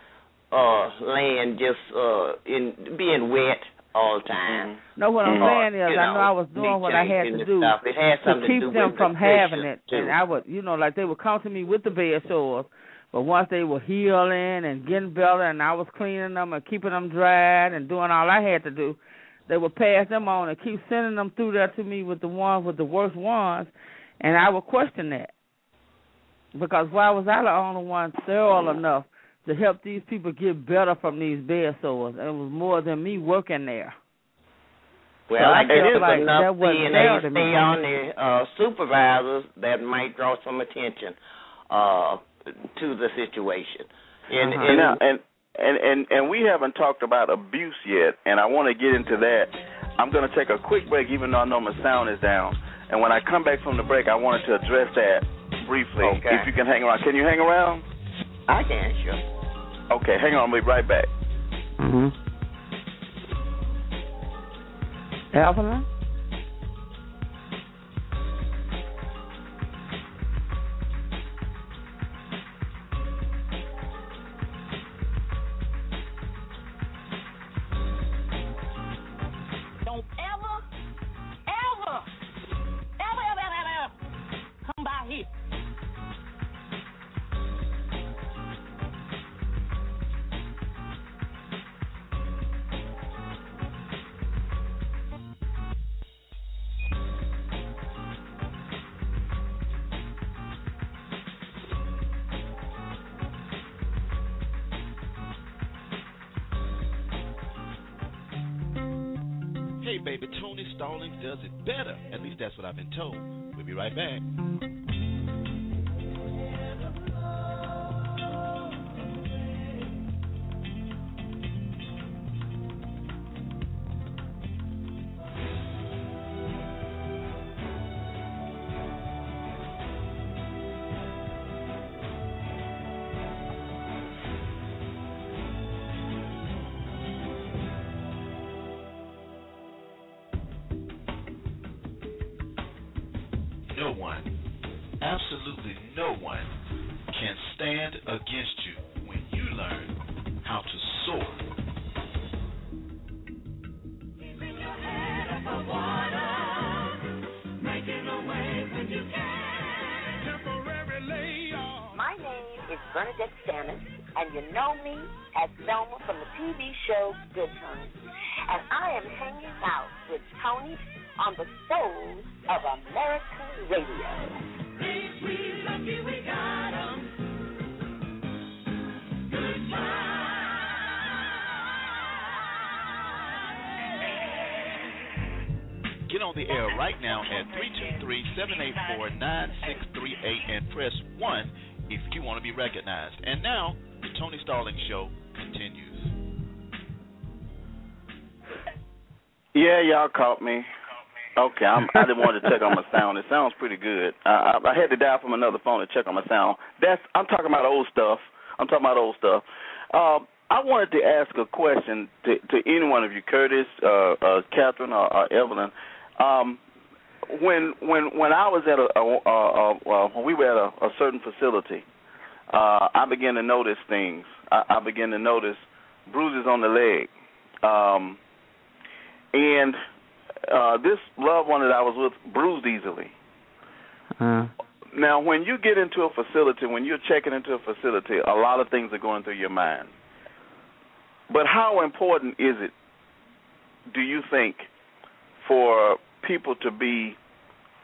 uh laying just uh in being wet all the time. No, what I'm Mhm. saying is, You I know I was doing what I had to do Stuff. It has to keep to do them with from having it. Too. And I would, you know, like they would come to me with the bed sores, but once they were healing and getting better, and I was cleaning them and keeping them dried and doing all I had to do, they would pass them on and keep sending them through there to me with the ones with the worst ones, and I would question that because why was I the only one sterile enough to help these people get better from these bed sores. And it was more than me working there. Well, So I I guess felt like enough that wasn't to stay on the uh, supervisors that might draw some attention uh, to the situation. And, Uh-huh. And, now, and and and and we haven't talked about abuse yet, and I want to get into that. I'm going to take a quick break, even though I know my sound is down. And when I come back from the break, I wanted to address that briefly. Okay. If you can hang around, can you hang around? I can sure. Okay, hang on. I'll be right back. Mm-hmm. Evelyn. Don't ever, ever, ever, ever, ever, ever come by here. Hey, baby, Tony Stallings does it better. At least that's what I've been told. We'll be right back. Yeah, y'all caught me. Okay, I'm, I didn't want to check on my sound. It sounds pretty good. I, I, I had to dial from another phone to check on my sound. That's I'm talking about old stuff. I'm talking about old stuff. Um, I wanted to ask a question to, to any one of you, Curtis, uh, uh, Catherine, or, or Evelyn. Um, when when when I was at a, a, a, a uh, when we were at a, a certain facility, uh, I began to notice things. I, I began to notice bruises on the leg, um, and uh, this loved one that I was with bruised easily. Uh, Now, when you get into a facility, when you're checking into a facility, a lot of things are going through your mind. But how important is it, do you think, for people to be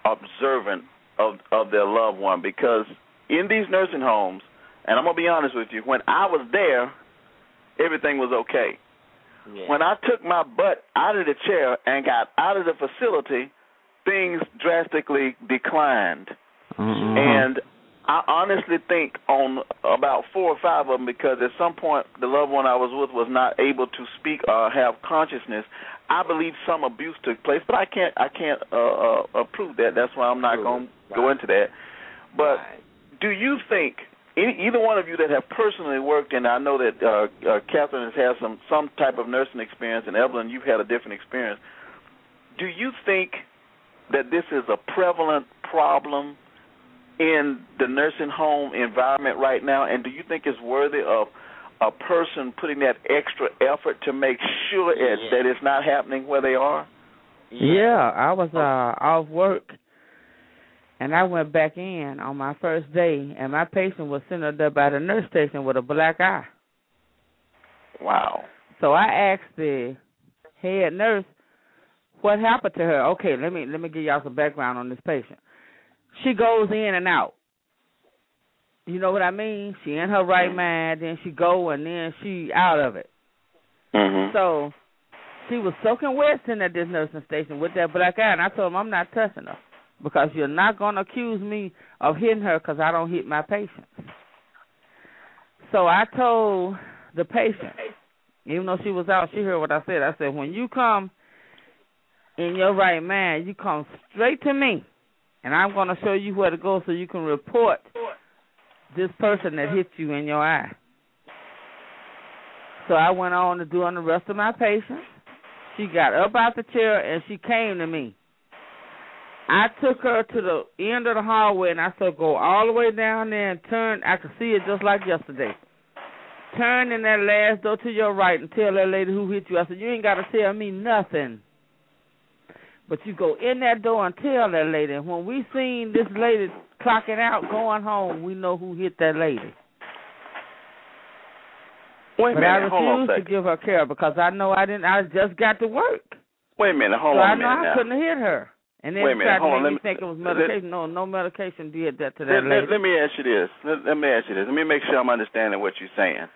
observant of of their loved one? Because in these nursing homes, and I'm gonna be honest with you, when I was there, everything was okay. Yeah. When I took my butt out of the chair and got out of the facility, things drastically declined. mhm. And I honestly think on about four or five of them because at some point the loved one I was with was not able to speak or have consciousness. I believe some abuse took place, but I can't I can't uh, uh, uh, prove that. That's why I'm not going it. to go into that. But Right. do you think any, either one of you that have personally worked, and I know that uh, uh, Catherine has had some some type of nursing experience, and Evelyn, you've had a different experience. Do you think that this is a prevalent problem in the nursing home environment right now, and do you think it's worthy of a person putting that extra effort to make sure it, Yeah. that it's not happening where they are? Yeah, I was uh off work and I went back in on my first day and my patient was sitting up there by the nurse station with a black eye. Wow. So I asked the head nurse what happened to her. Okay, let me let me give y'all some background on this patient. She goes in and out. You know what I mean? She in her right mind, then she go and then she out of it. Mhm. So she was soaking wet sitting at this nursing station with that black eye, and I told him I'm not touching her because you're not going to accuse me of hitting her because I don't hit my patients. So I told the patient, even though she was out, she heard what I said. I said, when you come in your right mind, you come straight to me, and I'm going to show you where to go so you can report this person that hit you in your eye. So I went on to do on the rest of my patients. She got up out the chair and she came to me. I took her to the end of the hallway and I said, Go all the way down there and turn. I could see it just like yesterday. Turn in that last door to your right and tell that lady who hit you. I said, You ain't got to tell me nothing. But you go in that door and tell that lady. And when we seen this lady clocking out, going home, we know who hit that lady. Wait a but I minute, a refused to give her care because I know I didn't. I just got to work. Wait a minute, hold so on I know minute I now. couldn't hit her. And then Wait a minute, hold on, let me think it was let- medication. no, no medication did that to that Let, lady. let, let me ask you this. Let, let me ask you this. Let me make sure I'm understanding what you're saying.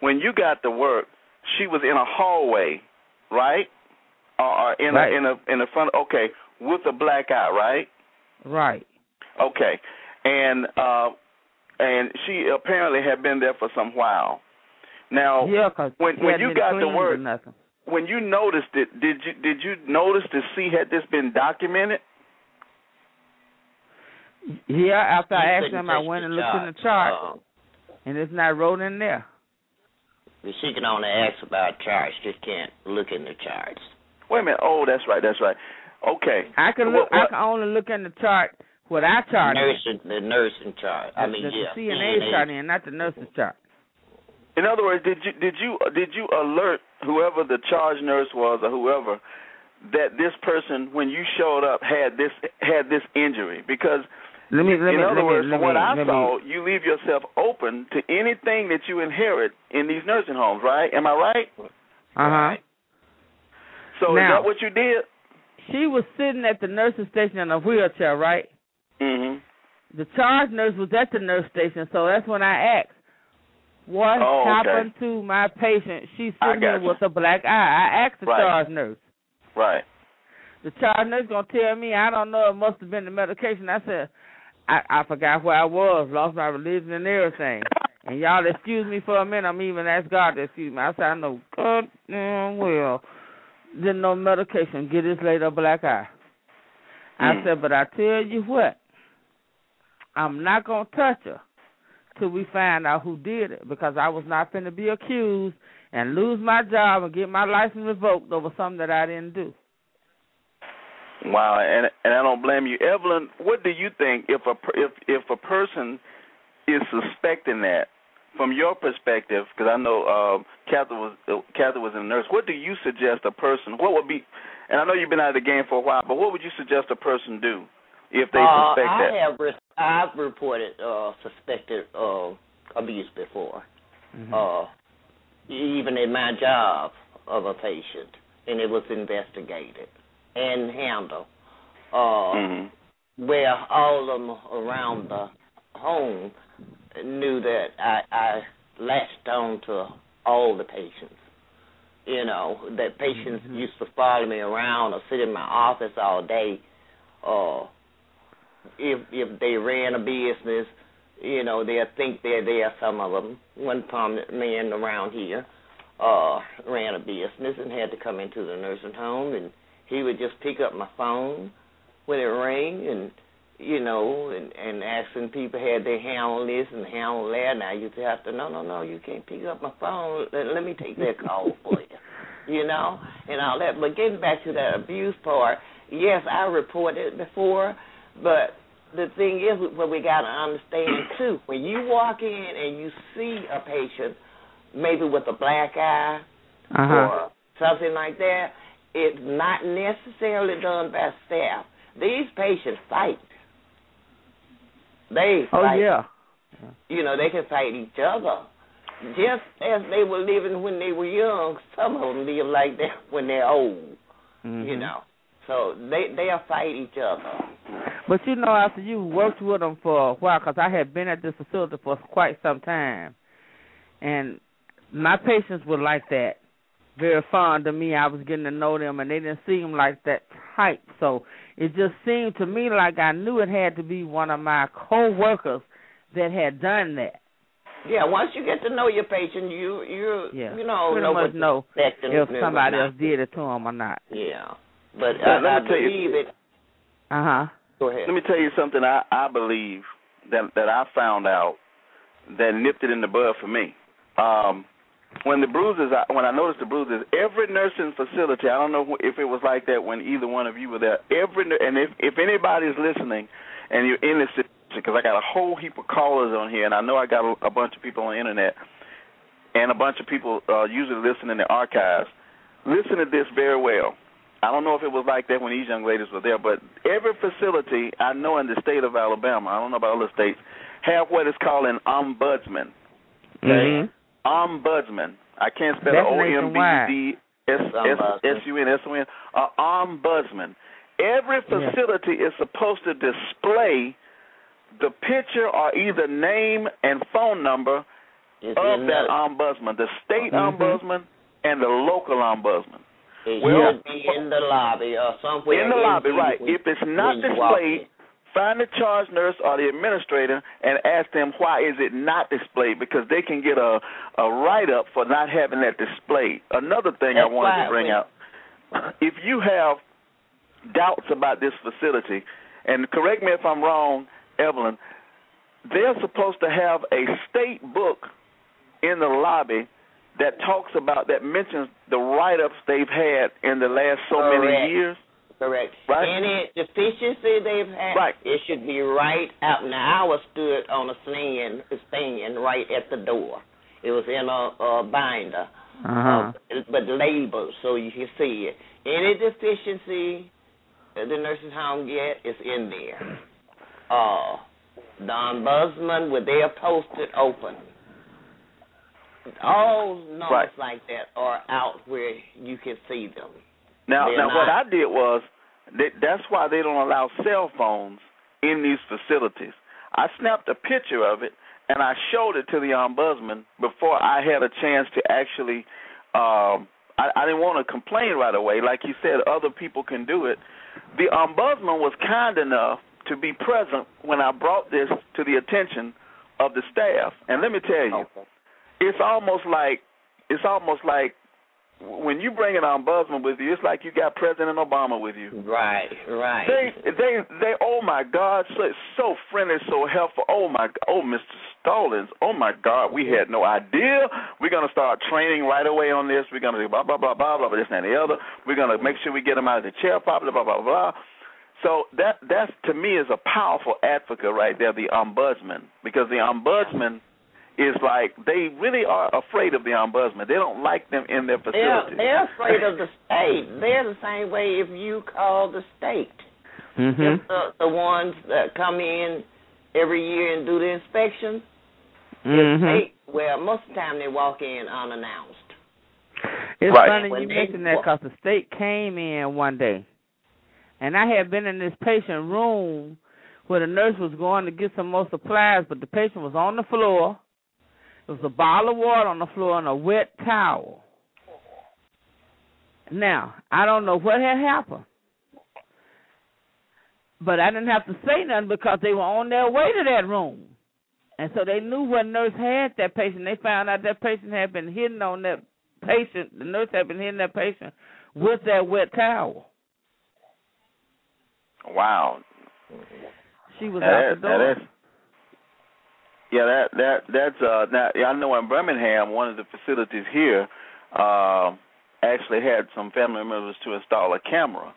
When you got to work, she was in a hallway, right? Or, or in Right. a in a in the front. Okay, with a black eye, right? Right. Okay, and uh, and she apparently had been there for some while. Now, Yeah, when when you got to work, nothing. When you noticed it, did you did you notice to see had this been documented? Yeah, after I asked couldn't them, I went and looked in the chart, and it's not wrote in there. Uh, she can only ask about charts. She can't look in the charts. Wait a minute. Oh, that's right. That's right. Okay. I can What- look. I can only look in the chart what I charted. Nursing, the nursing chart. I The- mean, the, yeah. the CNA CNA. chart in, not the nurse's chart. In other words, did you did you did you alert whoever the charge nurse was or whoever that this person when you showed up had this had this injury? Because Let me. Let in me. other let me, words, let from what me, I saw, me, you leave yourself open to anything that you inherit in these nursing homes, right? Am I right? Uh huh. So is Now- that what you did? She was sitting at the nursing station in a wheelchair, right? Mhm. The charge nurse was at the nurse station, so that's when I asked, "What Oh, okay. happened to my patient? She's sitting here you. with a black eye." I asked the Right. charge nurse. Right. The charge nurse gonna tell me I don't know. It must have been the medication. I said, I I forgot where I was, lost my religion and everything. And y'all excuse me for a minute. I'm even asked God to excuse me. I said I know God damn well didn't know medication get this lady a black eye. I Mm. said, but I tell you what, I'm not gonna touch her till we find out who did it because I was not going to be accused and lose my job and get my license revoked over something that I didn't do. Wow, and and I don't blame you, Evelyn. What do you think if a per- if if a person is suspecting that, from your perspective? Because I know uh, Kathy was uh, Kathy was a nurse. What do you suggest a person? What would be? And I know you've been out of the game for a while, but what would you suggest a person do if they uh, suspect I that? have re- I've reported uh, suspected uh, abuse before, Mm-hmm. uh, even in my job of a patient, and it was investigated and handled. Uh, Mhm. Where all of them around the home knew that I, I latched on to all the patients. You know, that patients Mhm. used to follow me around or sit in my office all day. Uh, if if they ran a business, you know, they'll think they're there. Some of them. One prominent man around here uh, ran a business and had to come into the nursing home, and he would just pick up my phone when it rang, and you know, and and asking people had they handle this and handle that. Used to have to, no, no, no, you can't pick up my phone. Let, let me take that call for you, [laughs] you know, and all that. But getting back to that abuse part, yes, I reported it before, but the thing is, what we got to understand too, when you walk in and you see a patient, maybe with a black eye Uh-huh. or something like that, it's not necessarily done by staff. These patients fight. They Oh fight. yeah. You know, they can fight each other. Just as they were living when they were young, some of them live like that when they're old. Mhm. You know, So they they'll fight each other. But you know, after you worked with them for a while, because I had been at this facility for quite some time, and my patients were like that, very fond of me. I was getting to know them, and they didn't seem like that type. So it just seemed to me like I knew it had to be one of my co-workers that had done that. Yeah, once you get to know your patient, you you Yeah. you know Pretty know much what know to expect and if somebody else did it to them or not. Yeah, but Let- let I, I me tell you- it. Uh huh. Go ahead. Let me tell you something I, I believe that that I found out that nipped it in the bud for me. Um, when the bruises, I, when I noticed the bruises, every nursing facility, I don't know if it was like that when either one of you were there. Every and if if anybody's listening, and you're in this situation, because I got a whole heap of callers on here, and I know I got a, a bunch of people on the internet, and a bunch of people uh, usually listen in the archives. Listen to this very well. I don't know if it was like that when these young ladies were there, but every facility I know in the state of Alabama, I don't know about other states, have what is called an ombudsman. Mhm. Ombudsman. I can't spell That's O M B nationwide. D S S S U N S O N. Uh, ombudsman. Every Yeah. facility is supposed to display the picture or either name and phone number It's of that the, ombudsman, the state Mhm. ombudsman and the local ombudsman. It well- should be in the lobby or somewhere. in the lobby, right. If it's not when you walk displayed, find the charge nurse or the administrator and ask them why is it not displayed because they can get a a write up for not having that displayed. Another thing I wanted to bring out. If you have doubts about this facility, and correct me if I'm wrong, Evelyn, they're supposed to have a state book in the lobby that talks about that mentions the write ups they've had in the last so many years. Correct. Right. Any deficiency they've had, Right. it should be right out. Now, I was stood on a stand, stand right at the door. It was in a, a binder, Uh huh. uh, but labeled so you can see it. Any deficiency the nursing home get is in there. Uh, the ombudsman, they are posted open. All numbers Right. like that are out where you can see them. Now, They're now what I did was that that's why they don't allow cell phones in these facilities. I snapped a picture of it and I showed it to the ombudsman before I had a chance to actually. Um, I, I didn't want to complain right away, like you said. Other people can do it. The ombudsman was kind enough to be present when I brought this to the attention of the staff. And let me tell you, it's almost like it's almost like when you bring an ombudsman with you, it's like you got President Obama with you. Right, right. They, they, they. Oh my God, so so friendly, so helpful. Oh my, oh Mr. Stallings. Oh my God, we had no idea. We're gonna start training right away on this. We're gonna do blah blah blah blah blah, this and the other. We're gonna make sure we get them out of the chair properly. Blah blah blah. So that that's to me is a powerful advocate right there, the ombudsman, because the ombudsman is like they really are afraid of the ombudsman. They don't like them in their They're, they're afraid of the [laughs] state. They're the same way if you call the state. Mhm. If the, the ones that come in every year and do the inspection, Mhm. they, well, most of the time they walk in unannounced. It's Right. funny When you they mentioned that because the state came in one day, and I had been in this patient room where the nurse was going to get some more supplies, but the patient was on the floor. There was a bottle of water on the floor and a wet towel. Now I don't know what had happened, but I didn't have to say nothing because they were on their way to that room. And so they knew what nurse had that patient. They found out that patient had been hitting on that patient. The nurse had been hitting that patient with that wet towel. Wow. She was Now out that- the door. that's- yeah, that that that's uh now I know in Birmingham one of the facilities here uh, actually had some family members to install a camera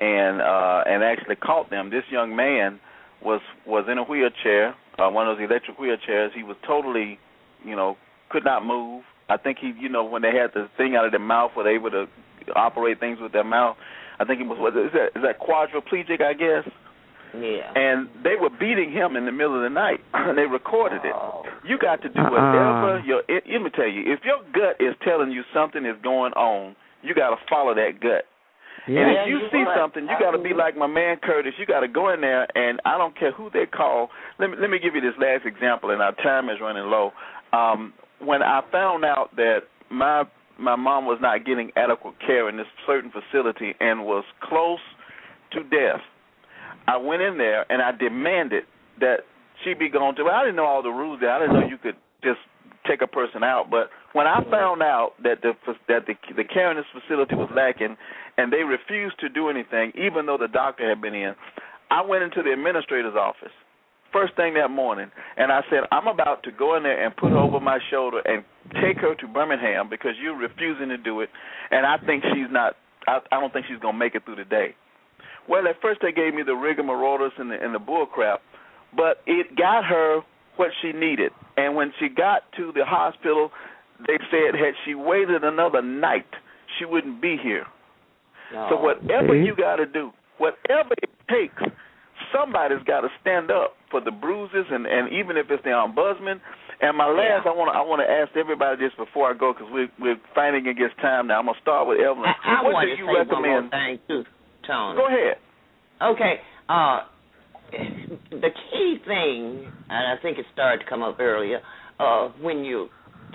and uh and actually caught them. This young man was was in a wheelchair, uh, one of those electric wheelchairs. He was totally, you know, could not move. I think he, you know, when they had the thing out of their mouth, were they able to operate things with their mouth. I think he was what is that is that quadriplegic, I guess Yeah. and they were beating him in the middle of the night, and [clears throat] they recorded it. Oh. You got to do Uh-uh. whatever your. It, let me tell you, if your gut is telling you something is going on, you got to follow that gut. Yeah. And if you you see would. something, you got to be Mhm. like my man Curtis. You got to go in there, and I don't care who they call. Let me let me give you this last example, and our time is running low. Um, when I found out that my my mom was not getting adequate care in this certain facility and was close to death, I went in there and I demanded that she be gone to. Well, I didn't know all the rules there. I didn't know you could just take a person out. But when I mm-hmm. found out that the that the the this facility was lacking, and they refused to do anything, even though the doctor had been in, I went into the administrator's office first thing that morning, and I said, I'm about to go in there and put her over my shoulder and take her to Birmingham because you're refusing to do it, and I think she's not. I, I don't think she's gonna make it through the day. Well, at first they gave me the rigmaroles and the and the bull crap, but it got her what she needed. And when she got to the hospital, they said had she waited another night, she wouldn't be here. So whatever See? you got to do, whatever it takes, somebody's got to stand up for the bruises, and and even if it's the ombudsman. And my last, I want to I want to ask everybody this before I go because we're we're fighting against time now. I'm gonna start with Evelyn. I, I what want do you say recommend? One more thing too, Tony. Go ahead. Okay. Uh, the key thing, and I think it started to come up earlier, uh, when you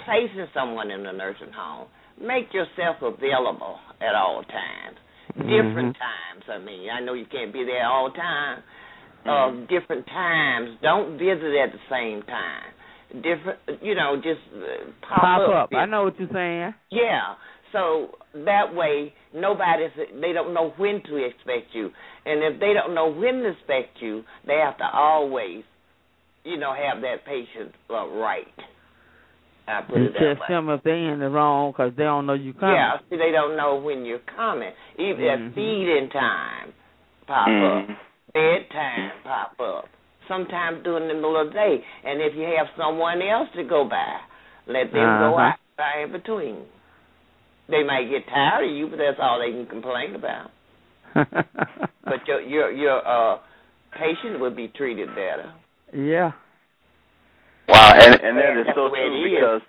placing someone in a nursing home, make yourself available at all times. Different times. I mean, I know you can't be there all the time. Uh, different times. Don't visit at the same time. Different, you know, just uh, pop, Pop up. if- I know what you're saying. yeah. So that way, nobody's they don't know when to expect you, and if they don't know when to expect you, they have to always, you know, have that patient uh, right. I put You it that test way. them if they in the wrong because they don't know you coming. Yeah, see, they don't know when you're coming. Even Mhm. at feeding time, pop Mhm. up. Bedtime, pop up. Sometimes during the middle of the day, and if you have someone else to go by, let them go Uh-huh. out by in between. They might get tired of you, but that's all they can complain about. [laughs] But your your your uh patient would be treated better. yeah. Wow, and and that is That's so the way it true because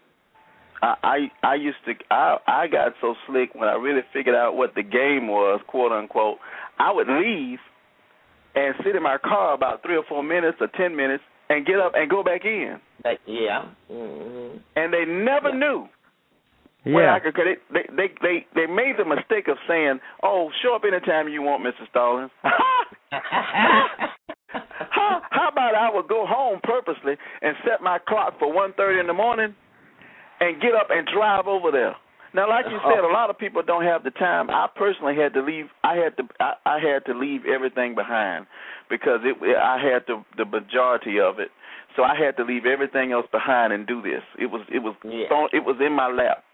I, I I used to I I got so slick when I really figured out what the game was, quote unquote. I would leave and sit in my car about three or four minutes or ten minutes and get up and go back in, But yeah. hmm and they never knew. Well, Yeah. I could, 'cause they, they they they they made the mistake of saying, "Oh, show up anytime you want, Mr. Stallings." [laughs] how, how about I would go home purposely and set my clock for one thirty in the morning, and get up and drive over there. Now, like you said, a lot of people don't have the time. I personally had to leave. I had to. I, I had to leave everything behind because it. I had the the majority of it. So I had to leave everything else behind and do this. It was. It was. Yeah. It was in my lap.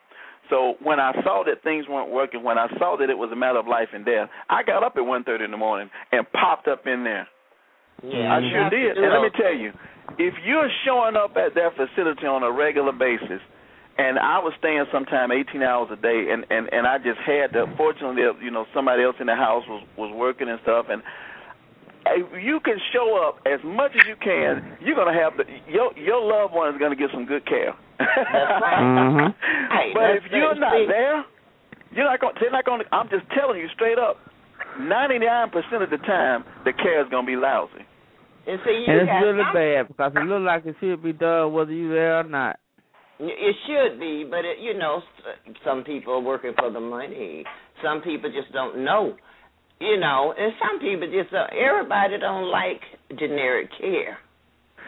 So when I saw that things weren't working, when I saw that it was a matter of life and death, I got up at one thirty in the morning and popped up in there. Yeah, I sure did. And let me tell you, if you're showing up at that facility on a regular basis, and I was staying sometime 18 hours a day, and and and I just had to. Fortunately, you know, somebody else in the house was was working and stuff, and you can show up as much as you can, you're gonna have the your your loved one is gonna get some good care. That's right. Mhm. [laughs] Hey, but if you're not See, there, you're not going. They're not going. to I'm just telling you straight up. Ninety-nine percent of the time, the care is going to be lousy. And see, you And it's really some- bad because it looks like it should be done whether you're there or not. It should be, but it, you know, some people are working for the money. Some people just don't know, you know, and some people just uh, everybody don't like generic care.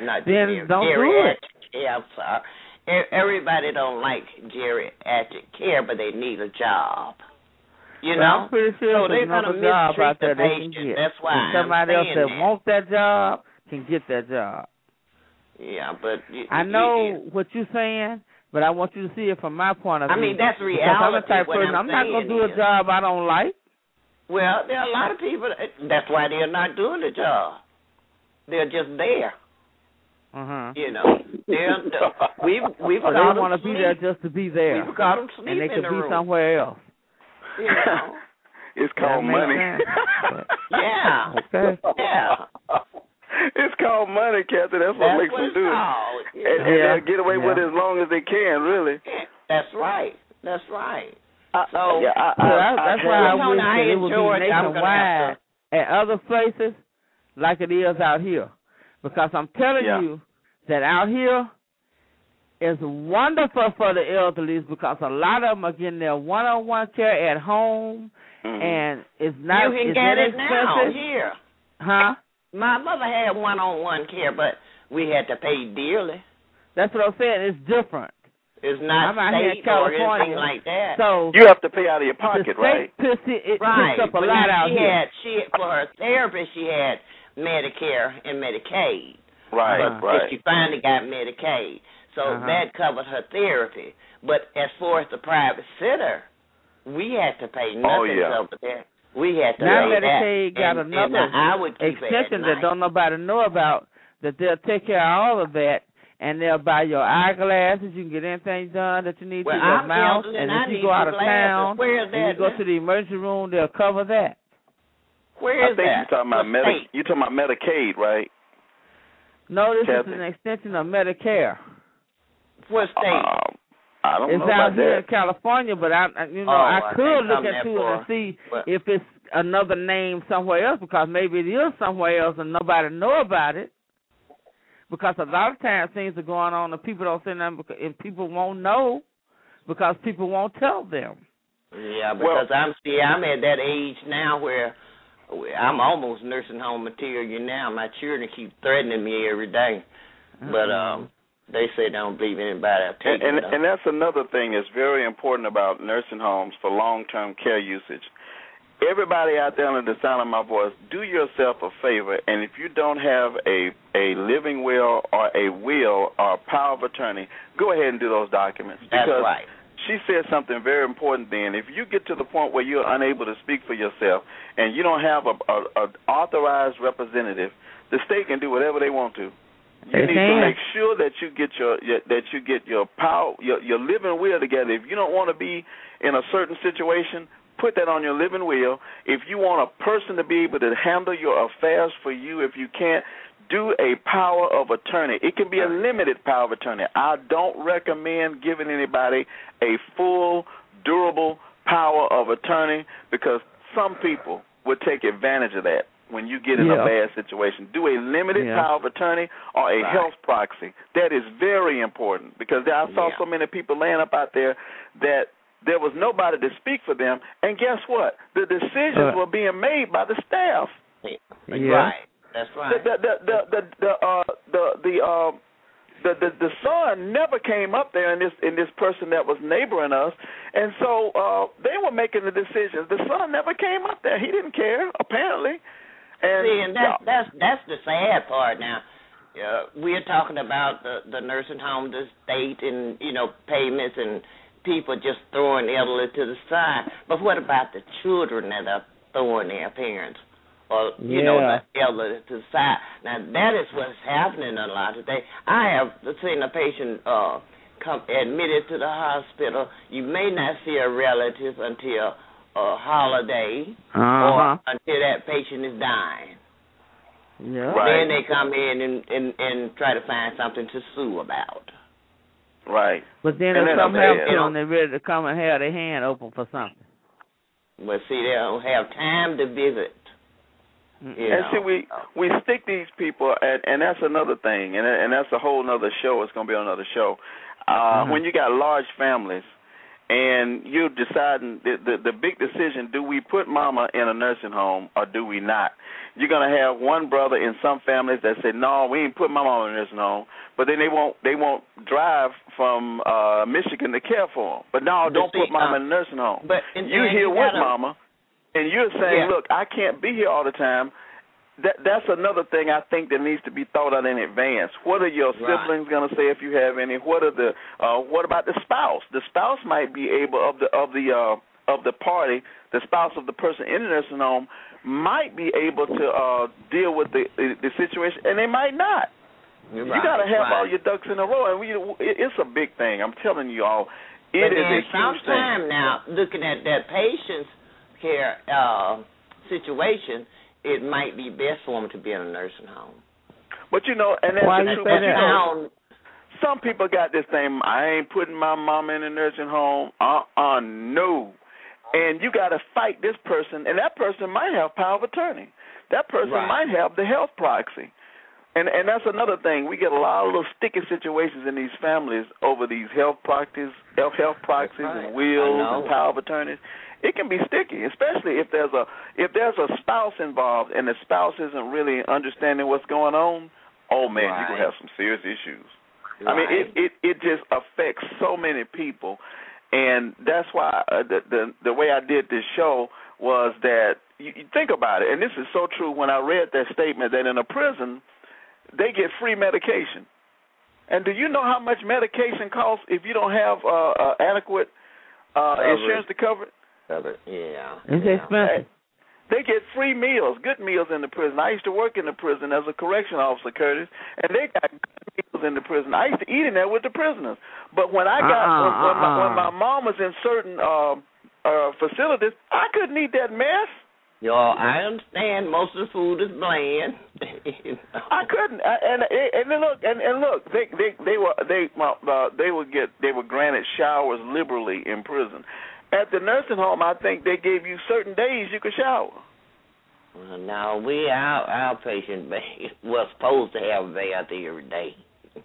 Not Then generic, don't do it. geriatric care. I'm sorry. Everybody don't like geriatric care, but they need a job. You know, I'm pretty sure so they're gonna job out there the they patient. get. That's why and I'm somebody else that that. wants that job can get that job. Yeah, but you, I know you- what you're saying, but I want you to see it from my point of view. I mean, that's Because I'm the type What person, I'm not going to saying do a job I don't like. Well, there are a lot of people. That's why they're not doing the job. They're just there. Uh-huh. You know, they're we've we've Or caught they want to them be there just to be there. We've got them sleep and they in could the be room. somewhere else. You know. [laughs] It's called makes money. [laughs] Yeah. Okay. Yeah. it's called money, Captain. That's what That's makes what them do it. called. And, and Yeah. they'll get away with it as long as they can, really. That's right. That's right. Uh, so yeah, I, so I, that's I why I Tony, wish I that it would be. I'm nationwide at other places like it is out here. Because I'm telling Yeah. you that out here is wonderful for the elderly because a lot of them are getting their one-on-one care at home, Mhm. and it's not you can it's get it now here. Huh? My mother had one-on-one care, but we had to pay dearly. That's what I'm saying. It's different. It's not I'm out here in state or anything California, like that. So you have to pay out of your the pocket, state right? picks it, it right, picks up a but lot out she here. had she for her therapist she had Medicare and Medicaid. Right, but right. she finally got Medicaid, so Uh-huh. that covered her therapy. But as far as the private center, we had to pay nothing Oh, yeah. over there. We had to Now pay Medicaid that. got and, another and I would extension that don't nobody know about that they'll take care of all of that and they'll buy your eyeglasses. You can get anything done that you need Well, to your I'm mouth. And and if you go out of glasses. town Where is and you go to the emergency room, they'll cover that. Where I think that? you're talking about Medi- you're talking about Medicaid, right? No, this Kathy. is an extension of Medicare. What state? Uh, I don't know. It's know out about here that. in California, but I, I- you know, Oh, I I could look come that into it and see But- if it's another name somewhere else because maybe it is somewhere else and nobody know about it. Because a lot of times things are going on and people don't say nothing because, and people won't know because people won't tell them. Yeah, Well- because I'm see, I'm at that age now where I'm almost nursing home material now. My children keep threatening me every day, but um, they say they don't believe anybody. I'll take And, and and that's another thing that's very important about nursing homes for long-term care usage. Everybody out there under the sound of my voice, do yourself a favor, and if you don't have a a living will or a will or a power of attorney, go ahead and do those documents That's because right. She said something very important then. If you get to the point where you're unable to speak for yourself and you don't have a, a, a authorized representative, the state can do whatever they want to. You need to make sure that you get your, your that you get your power your your living will together. If you don't want to be in a certain situation, put that on your living will. If you want a person to be able to handle your affairs for you, if you can't, do a power of attorney. It can be a limited power of attorney. I don't recommend giving anybody a full, durable power of attorney because some people would take advantage of that when you get in Yeah. a bad situation. Do a limited Yeah. power of attorney or a Right. health proxy. That is very important because I saw Yeah. so many people laying up out there that there was nobody to speak for them, and guess what? The decisions Uh. were being made by the staff. Yeah. Right. That's right. The the the the the uh the the the, the the son never came up there in this in this person that was neighboring us, and so uh they were making the decisions. The son never came up there. He didn't care apparently. And, See, and that's that's that's the sad part now. Uh, we're talking about the the nursing home, the state, and you know payments and people just throwing elderly to the side. But what about the children that are throwing their parents or you know the elderly to the side? Now that is what's happening a lot today. I have seen a patient uh come admitted to the hospital. You may not see a relative until a holiday Uh or until that patient is dying. Yeah. Right. Then they come in and, and and try to find something to sue about. right. But then And if something happens to them, they're ready to come and have their hand open for something. But see, they don't have time to visit. And know. see, we we stick these people, and and that's another thing, and and that's a whole other show. It's going to be another show. Uh, Mhm. When you got large families, and you're deciding the, the the big decision: do we put Mama in a nursing home or do we not? You're going to have one brother in some families that say, "No, we ain't put my mama in a nursing home," but then they won't they won't drive from uh Michigan to care for him. But no, But don't see, put Mama uh, in a nursing home. But and, you and here you with gotta- Mama, and you're saying, Yeah. "Look, I can't be here all the time." That that's another thing I think that needs to be thought out in advance. What are your Right. siblings going to say if you have any? What are the uh what about the spouse? The spouse might be able of the of the uh of the party, the spouse of the person in the nursing home might be able to uh deal with the the, situation and they might not. You're you right, got to have right. all your ducks in a row and we it's a big thing. I'm telling you all. It but is a huge sometime thing. now, looking at that patient's care uh, situation, it might be best for them to be in a nursing home. But you know, and that's Why the truth. say But you know, some people got this thing. I ain't putting my mama in a nursing home. Uh uh no. and you got to fight this person, and that person might have power of attorney. That person Right. might have the health proxy. And and that's another thing. We get a lot of little sticky situations in these families over these health proxies, health health proxies right. and wills and power of attorneys. It can be sticky, especially if there's a if there's a spouse involved and the spouse isn't really understanding what's going on. Oh man, Right. you gonna have some serious issues. I mean, it, it it just affects so many people, and that's why uh, the the the way I did this show was that you, you think about it, and this is so true. When I read that statement that in a prison they get free medication, and do you know how much medication costs if you don't have uh, uh, adequate uh, Coverage. insurance to cover it? Cover- Yeah. It's yeah. expensive. They get free meals, good meals in the prison. I used to work in the prison as a correction officer, Curtis, and they got good meals in the prison. I used to eat in there with the prisoners. But when I got Uh-uh, when, when, my, uh-uh. when my mom was in certain uh, uh, facilities, I couldn't eat that mess. Y'all, I understand most of the food is bland. You [laughs] know. I couldn't. I, and and then look and, and look, they they they were they uh, they would get they were granted showers liberally in prison. At the nursing home, I think they gave you certain days you could shower. Well, no, we our outpatient ba- [laughs] was supposed to have a bath every day. [laughs] and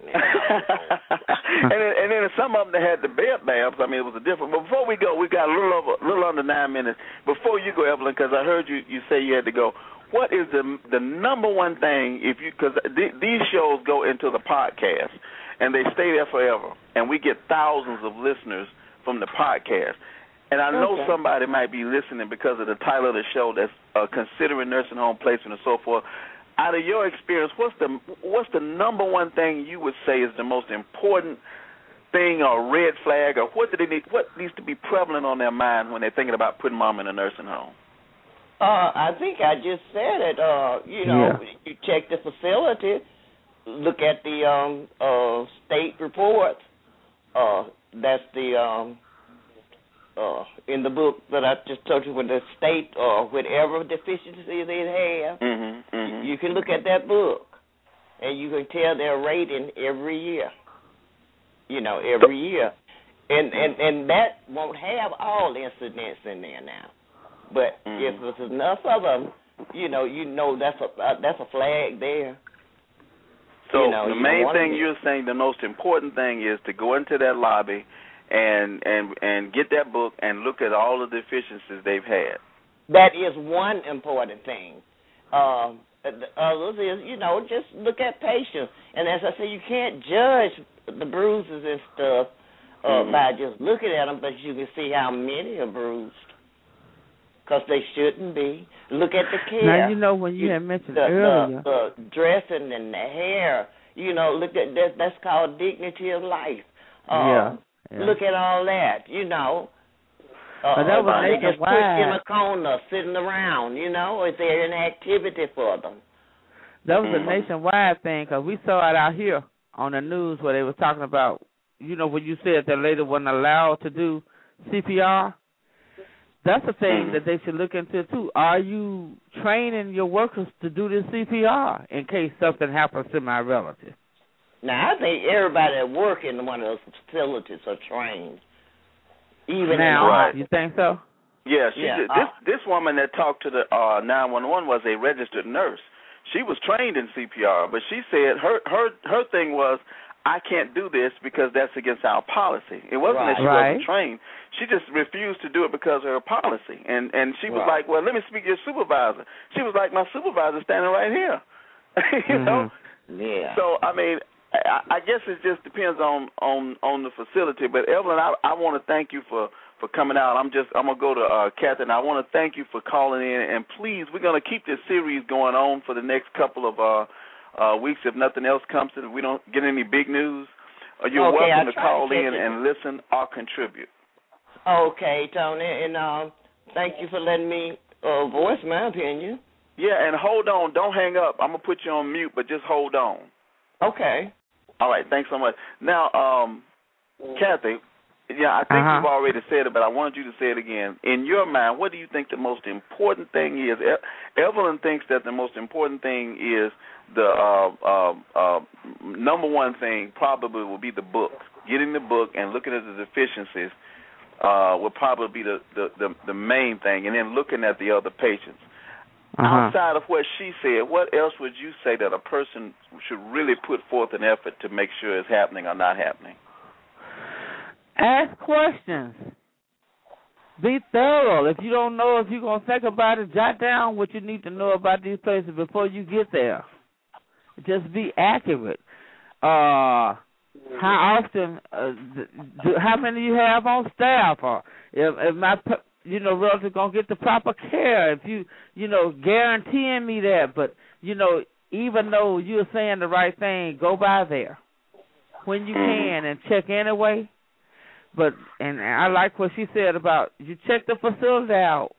then, and then some of them that had the bed baths. I mean, it was a different. But before we go, we got a little over, a little under nine minutes. Before you go, Evelyn, because I heard you you say you had to go. What is the the number one thing if you because th- these shows go into the podcast and they stay there forever, and we get thousands of listeners from the podcast. And I know Okay. somebody might be listening because of the title of the show that's uh, considering nursing home placement and so forth. Out of your experience, what's the what's the number one thing you would say is the most important thing or red flag or what do they need what needs to be prevalent on their mind when they're thinking about putting mom in a nursing home? Uh, I think I just said it. Uh, you know, Yeah. you check the facility, look at the um uh state reports. Uh, that's the um uh in the book that I just told you with the state or whatever deficiency they have. Mhm. Mhm. You can look at that book, and you can tell their rating every year. You know, every year, and and and that won't have all incidents in there now. But Mhm. if there's enough of them, you know, you know that's a uh, that's a flag there. So You know, the main thing you're saying, the most important thing is to go into that lobby and and and get that book and look at all of the deficiencies they've had. That is one important thing. Um, others is, you know, just look at patients. And as I say, you can't judge the bruises and stuff uh, Mhm. by just looking at them, but you can see how many are bruised. Because they shouldn't be. Look at the care. Now you know when you, You- had mentioned the, earlier. the, the dressing and the hair. You know, look at that. That's called dignity of life. Uh, yeah. Look at all that. You know. Uh, But that was they just pushed in a corner, sitting around. You know, is there an activity for them? That was a Mhm. nationwide thing because we saw it out here on the news where they were talking about, you know, when you said that lady wasn't allowed to do CPR. That's a thing Mhm. that they should look into too. Are you training your workers to do this CPR in case something happens to my relative? Now, I think everybody that work in one of those facilities are trained. Even now, in Right. you think so? Yeah, she Yeah, did, uh, this this woman that talked to the uh 911 was a registered nurse. She was trained in CPR, but she said her her her thing was I can't do this because that's against our policy. It wasn't that she Right. wasn't trained. She just refused to do it because of her policy. And and she was Right. like, "Well, let me speak to your supervisor." She was like, "My supervisor's standing right here." [laughs] you know? yeah. So I mean, I, I guess it just depends on on on the facility. But Evelyn, I I want to thank you for for coming out. I'm just I'm gonna go to uh, Catherine. I want to thank you for calling in, and please, we're gonna keep this series going on for the next couple of uh uh weeks. If nothing else comes to, it, we don't get any big news. Uh, you're Okay, welcome I'll to call in it. and listen or contribute. Okay, Tony, and um, thank you for letting me uh, voice my opinion. Yeah, and hold on, don't hang up. I'm gonna put you on mute, but just hold on. Okay. All right, thanks so much. Now, um, Kathy, yeah, I think Uh-huh. you've already said it, but I wanted you to say it again. In your mind, what do you think the most important thing is? E- Evelyn thinks that the most important thing is the uh, uh, uh, number one thing probably will be the book, getting the book and looking at the deficiencies uh, would probably be the, the the the main thing, and then looking at the other patients. Uh-huh. Outside of what she said, what else would you say that a person should really put forth an effort to make sure it's happening or not happening? Ask questions. Be thorough. If you don't know if you're gonna think about it, jot down what you need to know about these places before you get there. Just be accurate. Uh how often uh, do, how many you have on staff or if, if my you know relative gonna get the proper care if you you know guaranteeing me that. But you know even though you're saying the right thing go by there when you can and check anyway. But and I like what she said about you check the facility out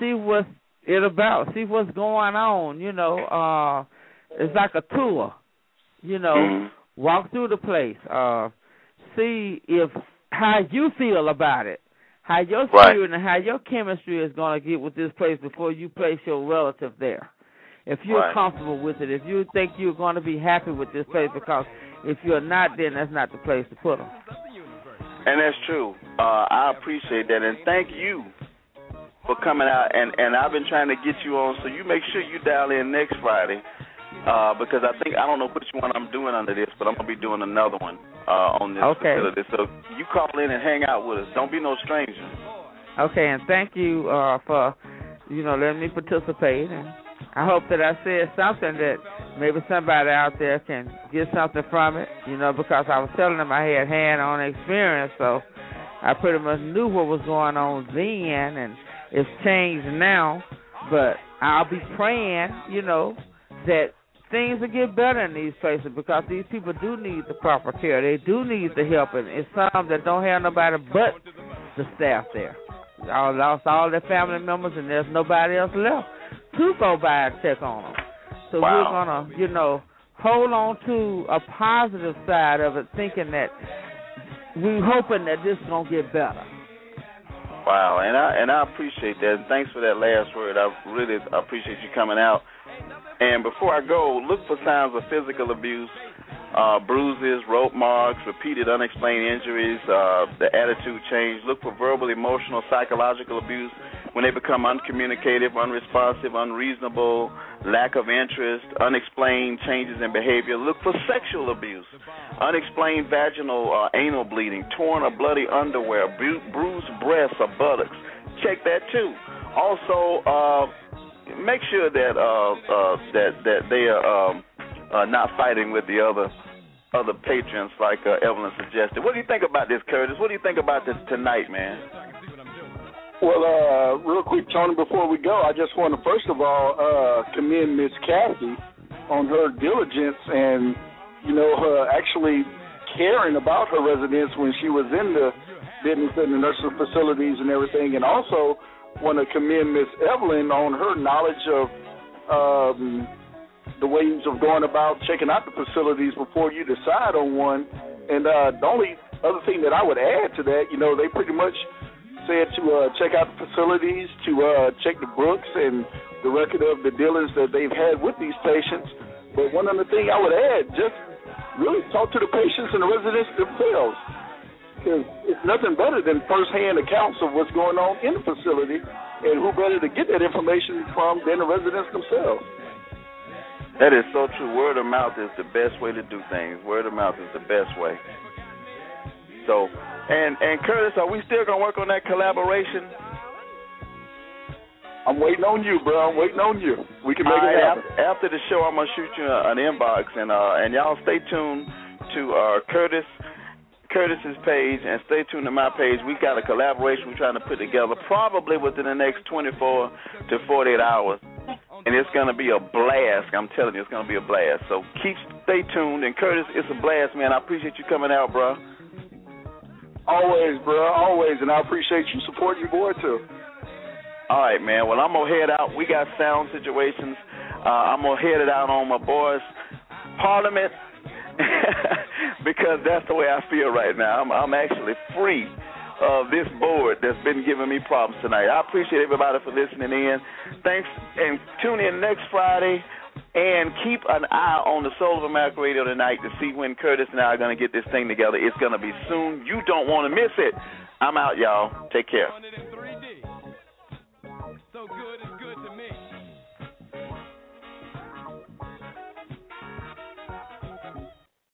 see what it about see what's going on you know uh it's like a tour you know Mm-hmm. walk through the place uh see if how you feel about it how your Right. spirit and how your chemistry is going to get with this place before you place your relative there. If you're Right. comfortable with it, if you think you're going to be happy with this place, because if you're not, then that's not the place to put them. And that's true. Uh, I appreciate that, and thank you for coming out. And and I've been trying to get you on, so you make sure you dial in next Friday, uh, because I think I don't know which one I'm doing under this, but I'm gonna be doing another one uh, on this Okay. facility. So you call in and hang out with us. Don't be no stranger. Okay, and thank you uh, for you know letting me participate, and I hope that I said something that maybe somebody out there can get something from it. You know, because I was telling them I had hand-on experience, so I pretty much knew what was going on then, and it's changed now. But I'll be praying, you know, that things will get better in these places because these people do need the proper care. They do need the help, and it's some that don't have nobody but the staff there. All lost all their family members, and there's nobody else left to go by and check on them. So Wow. we're gonna, you know, hold on to a positive side of it, thinking that we're hoping that this is gonna get better. Wow, and I and I appreciate that. And thanks for that last word. I really appreciate you coming out. And before I go, look for signs of physical abuse, uh, bruises, rope marks, repeated unexplained injuries, uh, the attitude change. Look for verbal, emotional, psychological abuse when they become uncommunicative, unresponsive, unreasonable, lack of interest, unexplained changes in behavior. Look for sexual abuse, unexplained vaginal uh, anal bleeding, torn or bloody underwear, bru- bruised breasts or buttocks. Check that too. Also, uh, make sure that uh, uh, that that they are um, uh, not fighting with the other other patrons, like uh, Evelyn suggested. What do you think about this, Curtis? What do you think about this tonight, man? Well, uh, real quick, Tony, before we go, I just want to first of all uh, commend Miss Kathy on her diligence and, you know, her actually caring about her residents when she was in the business and the nursing facilities and everything, and also want to commend Miss Evelyn on her knowledge of um, the ways of going about checking out the facilities before you decide on one. And uh, the only other thing that I would add to that, you know, they pretty much said to uh, check out the facilities, to uh, check the books and the record of the dealings that they've had with these patients. But one other thing I would add, just really talk to the patients and the residents themselves. Because it's nothing better than firsthand accounts of what's going on in the facility, and who better to get that information from than the residents themselves. That is so true. Word of mouth is the best way to do things. Word of mouth is the best way. So, and and Curtis, are we still gonna work on that collaboration? I'm waiting on you, bro. I'm waiting on you. We can make All it happen. after, after the show, I'm gonna shoot you an inbox, and uh, and y'all stay tuned to uh, Curtis Curtis's page, and stay tuned to my page. We got a collaboration we're trying to put together, probably within the next 24 to 48 hours, and it's gonna be a blast. I'm telling you, it's gonna be a blast. So keep stay tuned, and Curtis, it's a blast, man. I appreciate you coming out, bro. Always, bro. Always, and I appreciate you supporting your boy too. All right, man. Well, I'm gonna head out. We got sound situations. Uh, I'm gonna head it out on my boys' Parliament [laughs] because that's the way I feel right now. I'm, I'm actually free of this board that's been giving me problems tonight. I appreciate everybody for listening in. Thanks, and tune in next Friday And keep an eye on the Soul of America Radio tonight to see when Curtis and I are going to get this thing together. It's going to be soon. You don't want to miss it. I'm out, y'all. Take care.